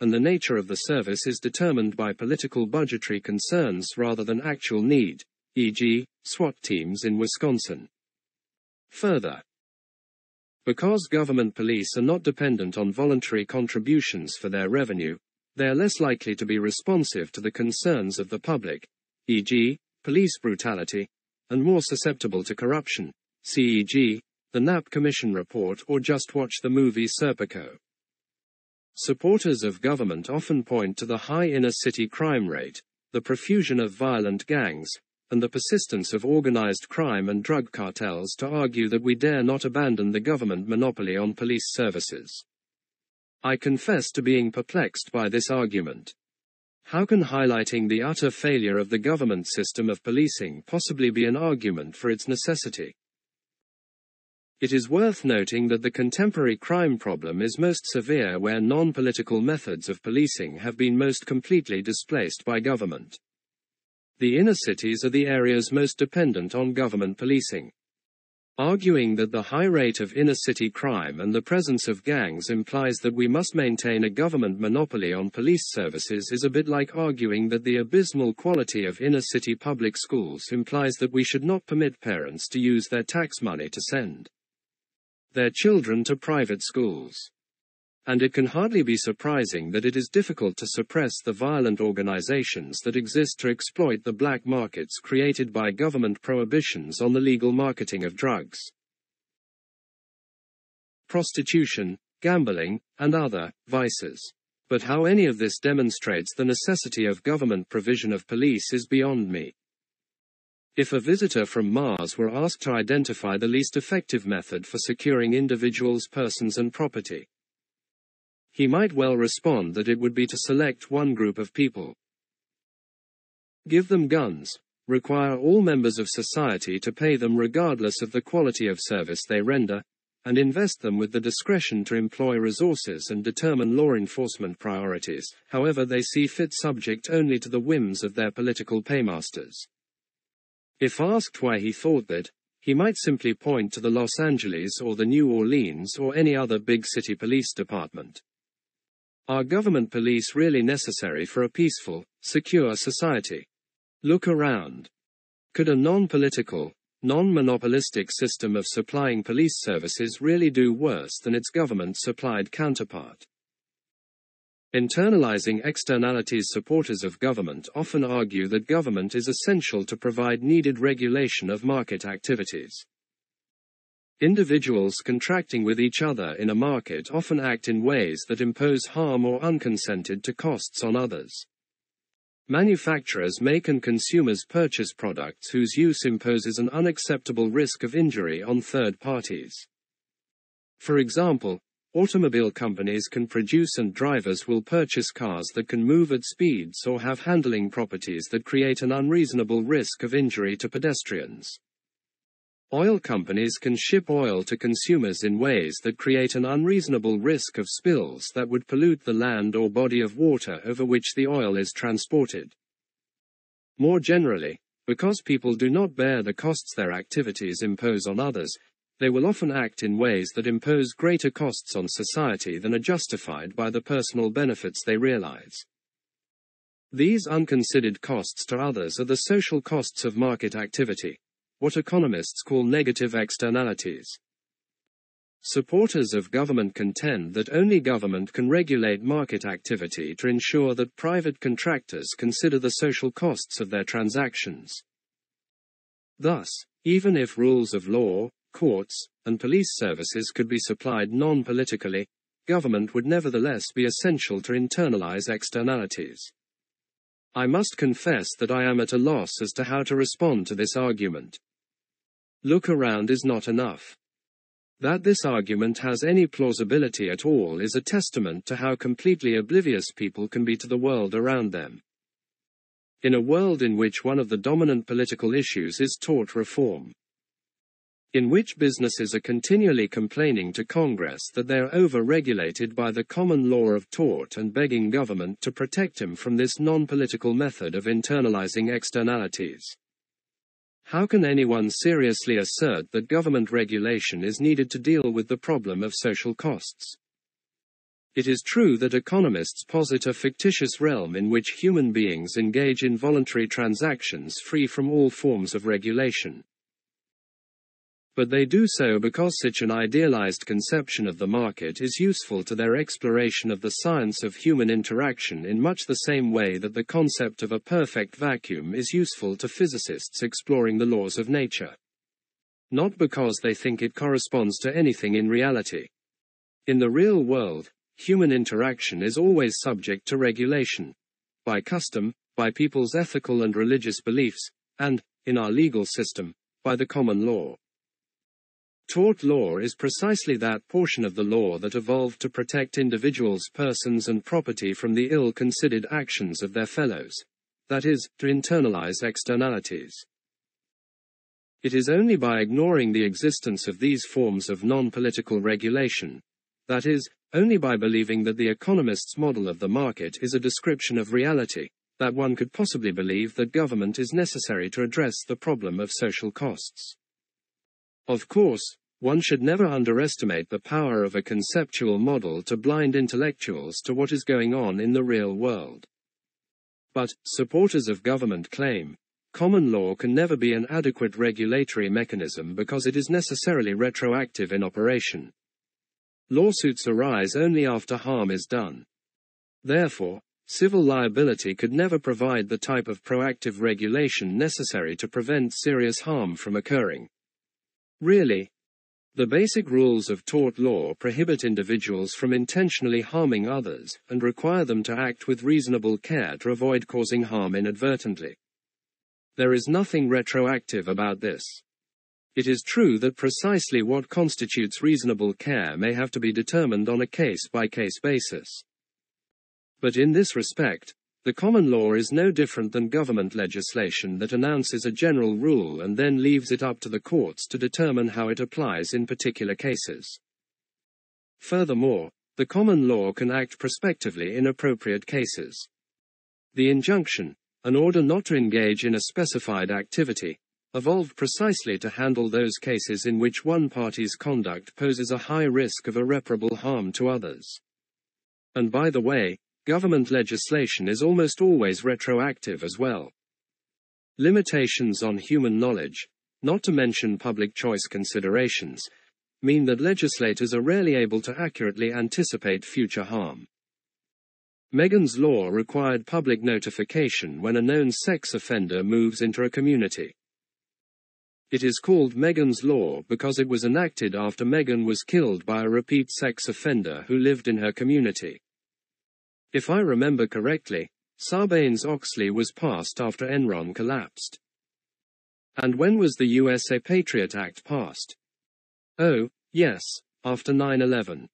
Speaker 1: and the nature of the service is determined by political budgetary concerns rather than actual need, e.g., SWAT teams in Wisconsin. Further, because government police are not dependent on voluntary contributions for their revenue, they are less likely to be responsive to the concerns of the public, e.g., police brutality, and more susceptible to corruption, CEG, the Knapp Commission report or just watch the movie Serpico. Supporters of government often point to the high inner city crime rate, the profusion of violent gangs, and the persistence of organized crime and drug cartels to argue that we dare not abandon the government monopoly on police services. I confess to being perplexed by this argument. How can highlighting the utter failure of the government system of policing possibly be an argument for its necessity? It is worth noting that the contemporary crime problem is most severe where non political methods of policing have been most completely displaced by government. The inner cities are the areas most dependent on government policing arguing that the high rate of inner city crime and the presence of gangs implies that we must maintain a government monopoly on police services is a bit like arguing that the abysmal quality of inner city public schools implies that we should not permit parents to use their tax money to send their children to private schools. And it can hardly be surprising that it is difficult to suppress the violent organizations that exist to exploit the black markets created by government prohibitions on the legal marketing of drugs. Prostitution, gambling, and other vices. But how any of this demonstrates the necessity of government provision of police is beyond me. If a visitor from Mars were asked to identify the least effective method for securing individuals, persons, and property, he might well respond that it would be to select one group of people. Give them guns, require all members of society to pay them regardless of the quality of service they render, and invest them with the discretion to employ resources and determine law enforcement priorities, however they see fit subject only to the whims of their political paymasters. If asked why he thought that, he might simply point to the Los Angeles or the New Orleans or any other big city police department. Are government police really necessary for a peaceful, secure society? Look around. Could a non-political, non-monopolistic system of supplying police services really do worse than its government-supplied counterpart? Internalizing externalities supporters of government often argue that government is essential to provide needed regulation of market activities. Individuals contracting with each other in a market often act in ways that impose harm or unconsented to costs on others. Manufacturers make and consumers purchase products whose use imposes an unacceptable risk of injury on third parties. For example, automobile companies can produce and drivers will purchase cars that can move at speeds or have handling properties that create an unreasonable risk of injury to pedestrians. Oil companies can ship oil to consumers in ways that create an unreasonable risk of spills that would pollute the land or body of water over which the oil is transported. More generally, because people do not bear the costs their activities impose on others, they will often act in ways that impose greater costs on society than are justified by the personal benefits they realize. These unconsidered costs to others are the social costs of market activity, what economists call negative externalities. Supporters of government contend that only government can regulate market activity to ensure that private contractors consider the social costs of their transactions. Thus, even if rules of law, courts, and police services could be supplied non politically, government would nevertheless be essential to internalize externalities. I must confess that I am at a loss as to how to respond to this argument. Look around is not enough. That this argument has any plausibility at all is a testament to how completely oblivious people can be to the world around them. In a world in which one of the dominant political issues is tort reform, in which businesses are continually complaining to Congress that they're over-regulated by the common law of tort and begging government to protect him from this non-political method of internalizing externalities. How can anyone seriously assert that government regulation is needed to deal with the problem of social costs? It is true that economists posit a fictitious realm in which human beings engage in voluntary transactions free from all forms of regulation. But they do so because such an idealized conception of the market is useful to their exploration of the science of human interaction in much the same way that the concept of a perfect vacuum is useful to physicists exploring the laws of nature. Not because they think it corresponds to anything in reality. In the real world, human interaction is always subject to regulation. By custom, by people's ethical and religious beliefs, and, in our legal system, by the common law. Tort law is precisely that portion of the law that evolved to protect individuals, persons, and property from the ill considered actions of their fellows. That is, to internalize externalities. It is only by ignoring the existence of these forms of non political regulation, that is, only by believing that the economist's model of the market is a description of reality, that one could possibly believe that government is necessary to address the problem of social costs. Of course, one should never underestimate the power of a conceptual model to blind intellectuals to what is going on in the real world. But, supporters of government claim, common law can never be an adequate regulatory mechanism because it is necessarily retroactive in operation. Lawsuits arise only after harm is done. Therefore, civil liability could never provide the type of proactive regulation necessary to prevent serious harm from occurring. Really, the basic rules of tort law prohibit individuals from intentionally harming others and require them to act with reasonable care to avoid causing harm inadvertently. There is nothing retroactive about this. It is true that precisely what constitutes reasonable care may have to be determined on a case by case basis. But in this respect, the common law is no different than government legislation that announces a general rule and then leaves it up to the courts to determine how it applies in particular cases. Furthermore, the common law can act prospectively in appropriate cases. The injunction, an order not to engage in a specified activity, evolved precisely to handle those cases in which one party's conduct poses a high risk of irreparable harm to others. And by the way, Government legislation is almost always retroactive as well. Limitations on human knowledge, not to mention public choice considerations, mean that legislators are rarely able to accurately anticipate future harm. Megan's Law required public notification when a known sex offender moves into a community. It is called Megan's Law because it was enacted after Megan was killed by a repeat sex offender who lived in her community. If I remember correctly, Sarbanes-Oxley was passed after Enron collapsed. And when was the USA Patriot Act passed? Oh, yes, after 9-11.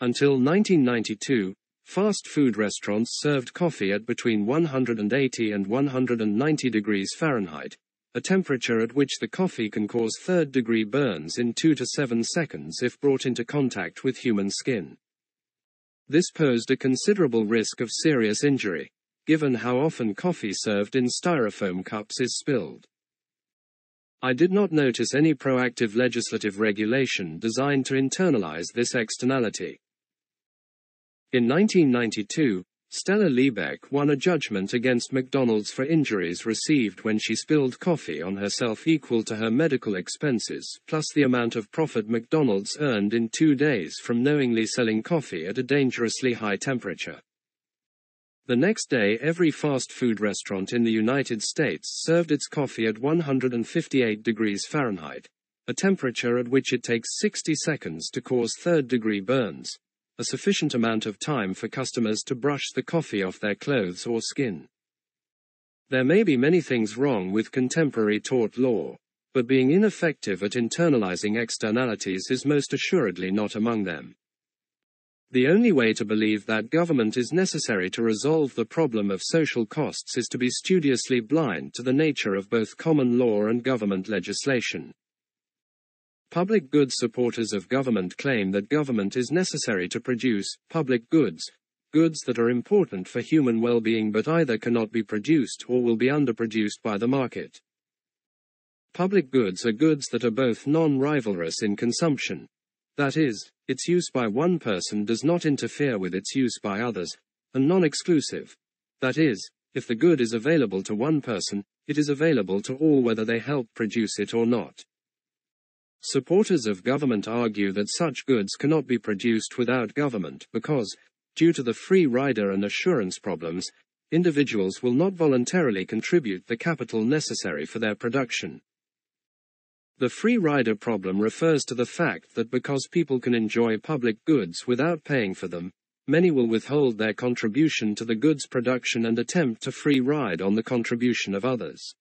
Speaker 1: Until 1992, fast food restaurants served coffee at between 180 and 190 degrees Fahrenheit, a temperature at which the coffee can cause third degree burns in 2 to 7 seconds if brought into contact with human skin. This posed a considerable risk of serious injury, given how often coffee served in styrofoam cups is spilled. I did not notice any proactive legislative regulation designed to internalize this externality. In 1992, Stella Liebeck won a judgment against McDonald's for injuries received when she spilled coffee on herself equal to her medical expenses, plus the amount of profit McDonald's earned in two days from knowingly selling coffee at a dangerously high temperature. The next day, every fast food restaurant in the United States served its coffee at 158 degrees Fahrenheit, a temperature at which it takes 60 seconds to cause third degree burns a sufficient amount of time for customers to brush the coffee off their clothes or skin. There may be many things wrong with contemporary tort law, but being ineffective at internalizing externalities is most assuredly not among them. The only way to believe that government is necessary to resolve the problem of social costs is to be studiously blind to the nature of both common law and government legislation. Public goods supporters of government claim that government is necessary to produce public goods, goods that are important for human well-being but either cannot be produced or will be underproduced by the market. Public goods are goods that are both non-rivalrous in consumption, that is, its use by one person does not interfere with its use by others, and non-exclusive, that is, if the good is available to one person, it is available to all whether they help produce it or not. Supporters of government argue that such goods cannot be produced without government because, due to the free rider and assurance problems, individuals will not voluntarily contribute the capital necessary for their production. The free rider problem refers to the fact that because people can enjoy public goods without paying for them, many will withhold their contribution to the goods production and attempt to free ride on the contribution of others.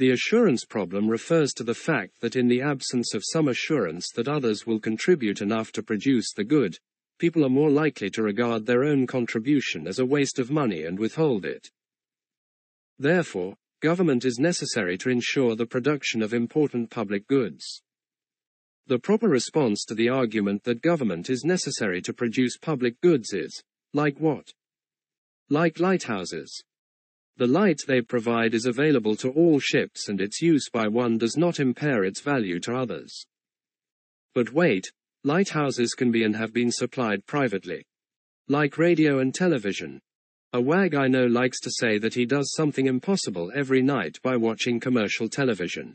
Speaker 1: The assurance problem refers to the fact that in the absence of some assurance that others will contribute enough to produce the good, people are more likely to regard their own contribution as a waste of money and withhold it. Therefore, government is necessary to ensure the production of important public goods. The proper response to the argument that government is necessary to produce public goods is, like what? Like lighthouses. The light they provide is available to all ships and its use by one does not impair its value to others. But wait, lighthouses can be and have been supplied privately. Like radio and television. A wag I know likes to say that he does something impossible every night by watching commercial television.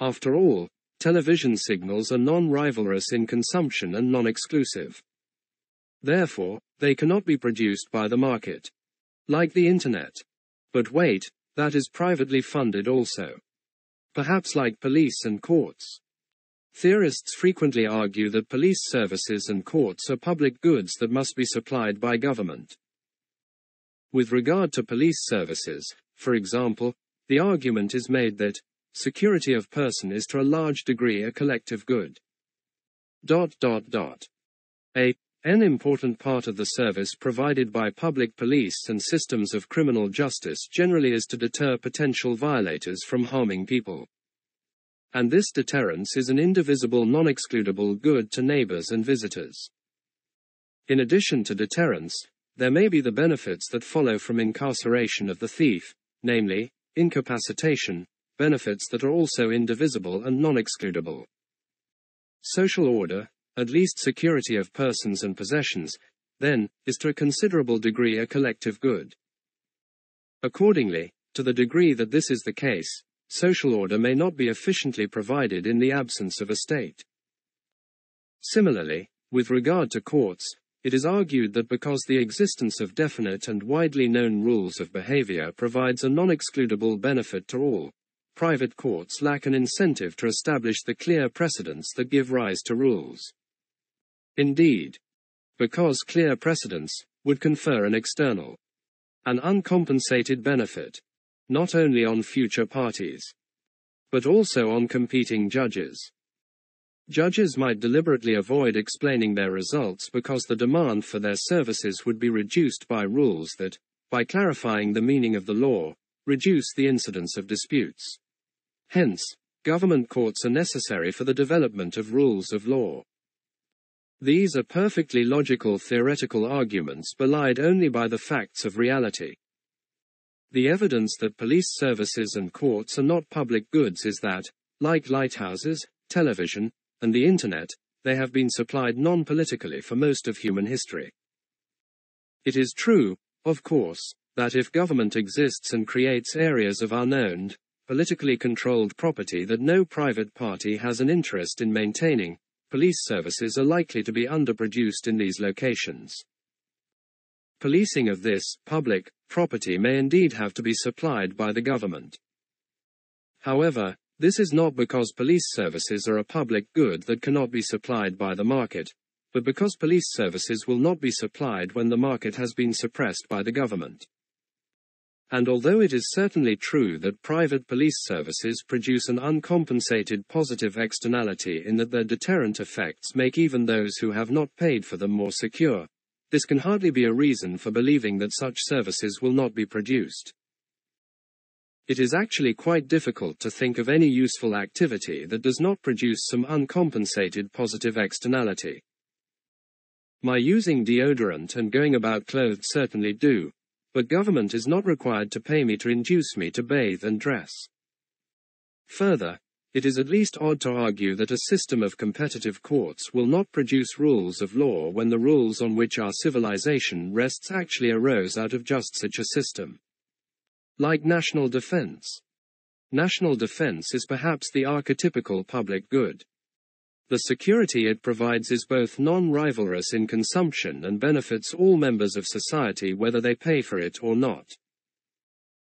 Speaker 1: After all, television signals are non-rivalrous in consumption and non-exclusive. Therefore, they cannot be produced by the market. Like the internet. But wait, that is privately funded also. Perhaps like police and courts. Theorists frequently argue that police services and courts are public goods that must be supplied by government. With regard to police services, for example, the argument is made that, Security of person is to a large degree a collective good. Dot dot dot. A an important part of the service provided by public police and systems of criminal justice generally is to deter potential violators from harming people. And this deterrence is an indivisible non-excludable good to neighbors and visitors. In addition to deterrence, there may be the benefits that follow from incarceration of the thief, namely, incapacitation, benefits that are also indivisible and non-excludable. Social order, at least security of persons and possessions, then, is to a considerable degree a collective good. Accordingly, to the degree that this is the case, social order may not be efficiently provided in the absence of a state. Similarly, with regard to courts, it is argued that because the existence of definite and widely known rules of behavior provides a non-excludable benefit to all, private courts lack an incentive to establish the clear precedents that give rise to rules. Indeed, because clear precedents would confer an external, an uncompensated benefit, not only on future parties, but also on competing judges. Judges might deliberately avoid explaining their results because the demand for their services would be reduced by rules that, by clarifying the meaning of the law, reduce the incidence of disputes. Hence, government courts are necessary for the development of rules of law. These are perfectly logical theoretical arguments belied only by the facts of reality. The evidence that police services and courts are not public goods is that, like lighthouses, television, and the internet, they have been supplied non-politically for most of human history. It is true, of course, that if government exists and creates areas of unowned, politically controlled property that no private party has an interest in maintaining, police services are likely to be underproduced in these locations. Policing of this, public, property may indeed have to be supplied by the government. However, this is not because police services are a public good that cannot be supplied by the market, but because police services will not be supplied when the market has been suppressed by the government. And although it is certainly true that private police services produce an uncompensated positive externality in that their deterrent effects make even those who have not paid for them more secure, this can hardly be a reason for believing that such services will not be produced. It is actually quite difficult to think of any useful activity that does not produce some uncompensated positive externality. My using deodorant and going about clothed certainly do, but government is not required to pay me to induce me to bathe and dress. Further, it is at least odd to argue that a system of competitive courts will not produce rules of law when the rules on which our civilization rests actually arose out of just such a system. Like national defense. National defense is perhaps the archetypical public good. The security it provides is both non-rivalrous in consumption and benefits all members of society whether they pay for it or not.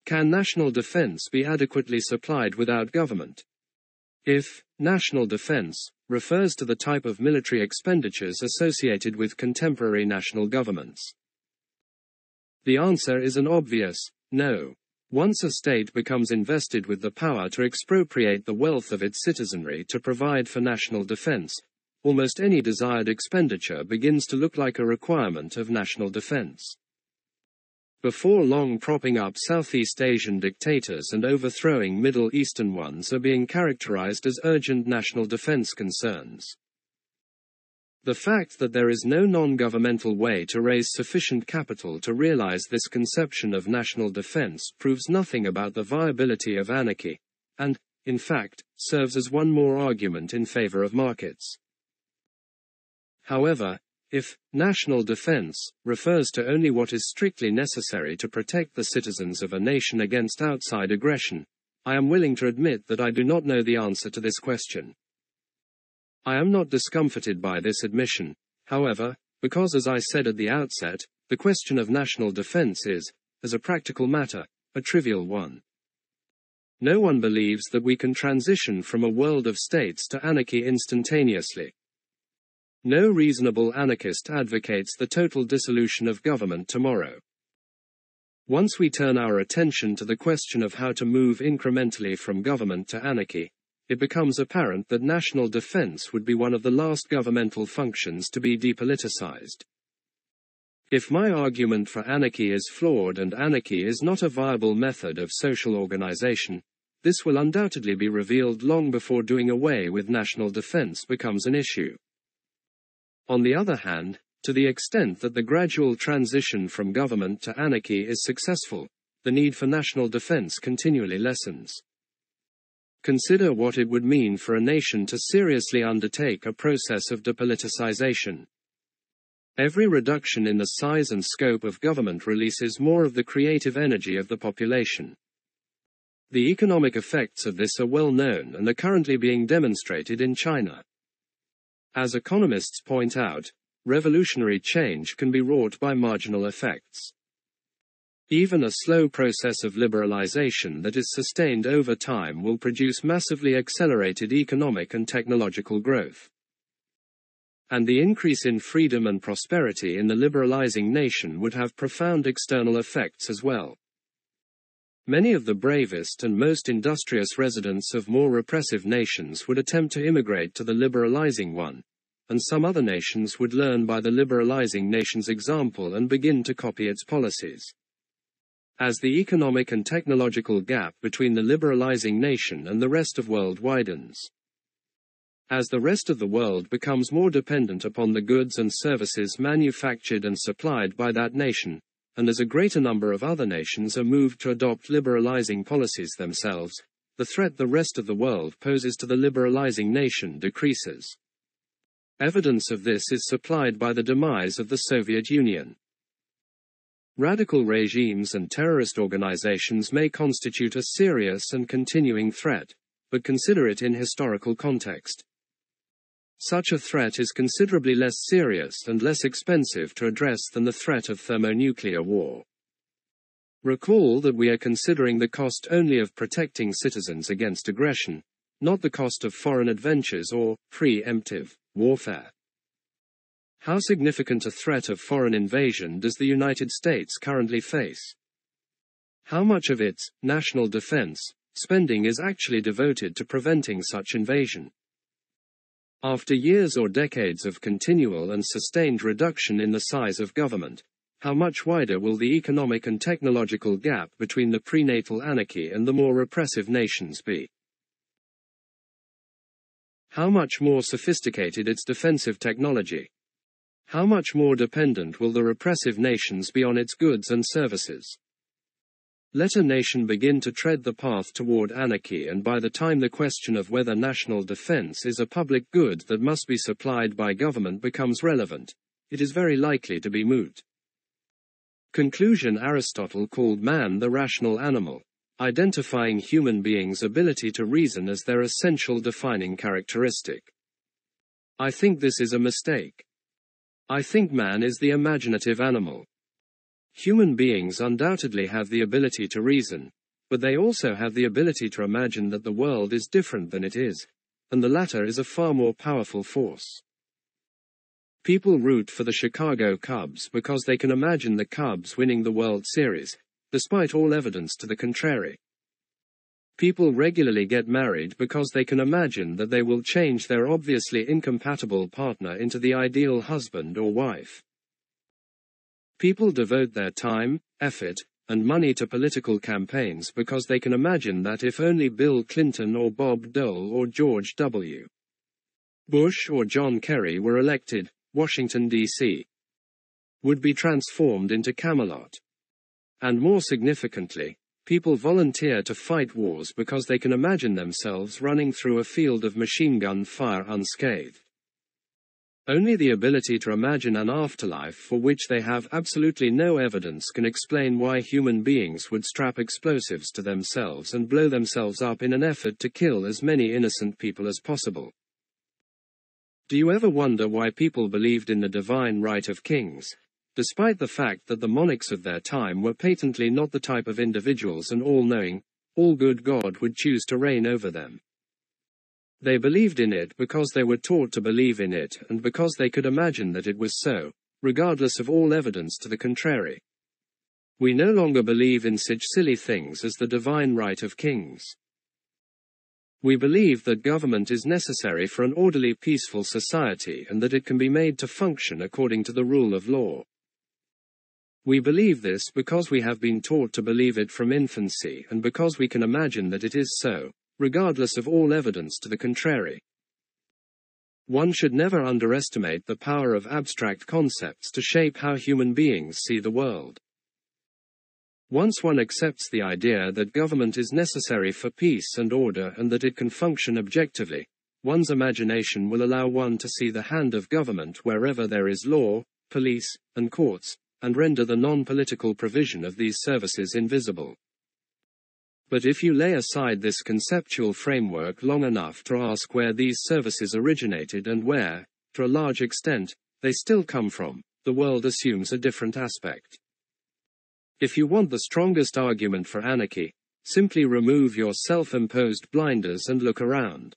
Speaker 1: Can national defense be adequately supplied without government? If national defense refers to the type of military expenditures associated with contemporary national governments. The answer is an obvious no. Once a state becomes invested with the power to expropriate the wealth of its citizenry to provide for national defense, almost any desired expenditure begins to look like a requirement of national defense. Before long propping up Southeast Asian dictators and overthrowing Middle Eastern ones are being characterized as urgent national defense concerns. The fact that there is no non-governmental way to raise sufficient capital to realize this conception of national defense proves nothing about the viability of anarchy, and, in fact, serves as one more argument in favor of markets. However, if national defense refers to only what is strictly necessary to protect the citizens of a nation against outside aggression, I am willing to admit that I do not know the answer to this question. I am not discomforted by this admission, however, because as I said at the outset, the question of national defense is, as a practical matter, a trivial one. No one believes that we can transition from a world of states to anarchy instantaneously. No reasonable anarchist advocates the total dissolution of government tomorrow. Once we turn our attention to the question of how to move incrementally from government to anarchy, it becomes apparent that national defense would be one of the last governmental functions to be depoliticized. If my argument for anarchy is flawed and anarchy is not a viable method of social organization, this will undoubtedly be revealed long before doing away with national defense becomes an issue. On the other hand, to the extent that the gradual transition from government to anarchy is successful, the need for national defense continually lessens. Consider what it would mean for a nation to seriously undertake a process of depoliticization. Every reduction in the size and scope of government releases more of the creative energy of the population. The economic effects of this are well known and are currently being demonstrated in China. As economists point out, revolutionary change can be wrought by marginal effects. Even a slow process of liberalization that is sustained over time will produce massively accelerated economic and technological growth. And the increase in freedom and prosperity in the liberalizing nation would have profound external effects as well. Many of the bravest and most industrious residents of more repressive nations would attempt to immigrate to the liberalizing one, and some other nations would learn by the liberalizing nation's example and begin to copy its policies. As the economic and technological gap between the liberalizing nation and the rest of the world widens. As the rest of the world becomes more dependent upon the goods and services manufactured and supplied by that nation, and as a greater number of other nations are moved to adopt liberalizing policies themselves, the threat the rest of the world poses to the liberalizing nation decreases. Evidence of this is supplied by the demise of the Soviet Union. Radical regimes and terrorist organizations may constitute a serious and continuing threat, but consider it in historical context. Such a threat is considerably less serious and less expensive to address than the threat of thermonuclear war. Recall that we are considering the cost only of protecting citizens against aggression, not the cost of foreign adventures or preemptive warfare. How significant a threat of foreign invasion does the United States currently face? How much of its national defense spending is actually devoted to preventing such invasion? After years or decades of continual and sustained reduction in the size of government, how much wider will the economic and technological gap between the prenatal anarchy and the more repressive nations be? How much more sophisticated its defensive technology? How much more dependent will the repressive nations be on its goods and services? Let a nation begin to tread the path toward anarchy and by the time the question of whether national defense is a public good that must be supplied by government becomes relevant, it is very likely to be moot. Conclusion Aristotle called man the rational animal, identifying human beings' ability to reason as their essential defining characteristic. I think this is a mistake. I think man is the imaginative animal. Human beings undoubtedly have the ability to reason, but they also have the ability to imagine that the world is different than it is, and the latter is a far more powerful force. People root for the Chicago Cubs because they can imagine the Cubs winning the World Series, despite all evidence to the contrary. People regularly get married because they can imagine that they will change their obviously incompatible partner into the ideal husband or wife. People devote their time, effort, and money to political campaigns because they can imagine that if only Bill Clinton or Bob Dole or George W. Bush or John Kerry were elected, Washington, D.C. would be transformed into Camelot. And more significantly, people volunteer to fight wars because they can imagine themselves running through a field of machine gun fire unscathed. Only the ability to imagine an afterlife for which they have absolutely no evidence can explain why human beings would strap explosives to themselves and blow themselves up in an effort to kill as many innocent people as possible. Do you ever wonder why people believed in the divine right of kings, despite the fact that the monarchs of their time were patently not the type of individuals an all-knowing, all-good God would choose to reign over them? They believed in it because they were taught to believe in it and because they could imagine that it was so, regardless of all evidence to the contrary. We no longer believe in such silly things as the divine right of kings. We believe that government is necessary for an orderly peaceful society and that it can be made to function according to the rule of law. We believe this because we have been taught to believe it from infancy and because we can imagine that it is so regardless of all evidence to the contrary. One should never underestimate the power of abstract concepts to shape how human beings see the world. Once one accepts the idea that government is necessary for peace and order and that it can function objectively, one's imagination will allow one to see the hand of government wherever there is law, police, and courts, and render the non-political provision of these services invisible. But if you lay aside this conceptual framework long enough to ask where these services originated and where, to a large extent, they still come from, the world assumes a different aspect. If you want the strongest argument for anarchy, simply remove your self-imposed blinders and look around.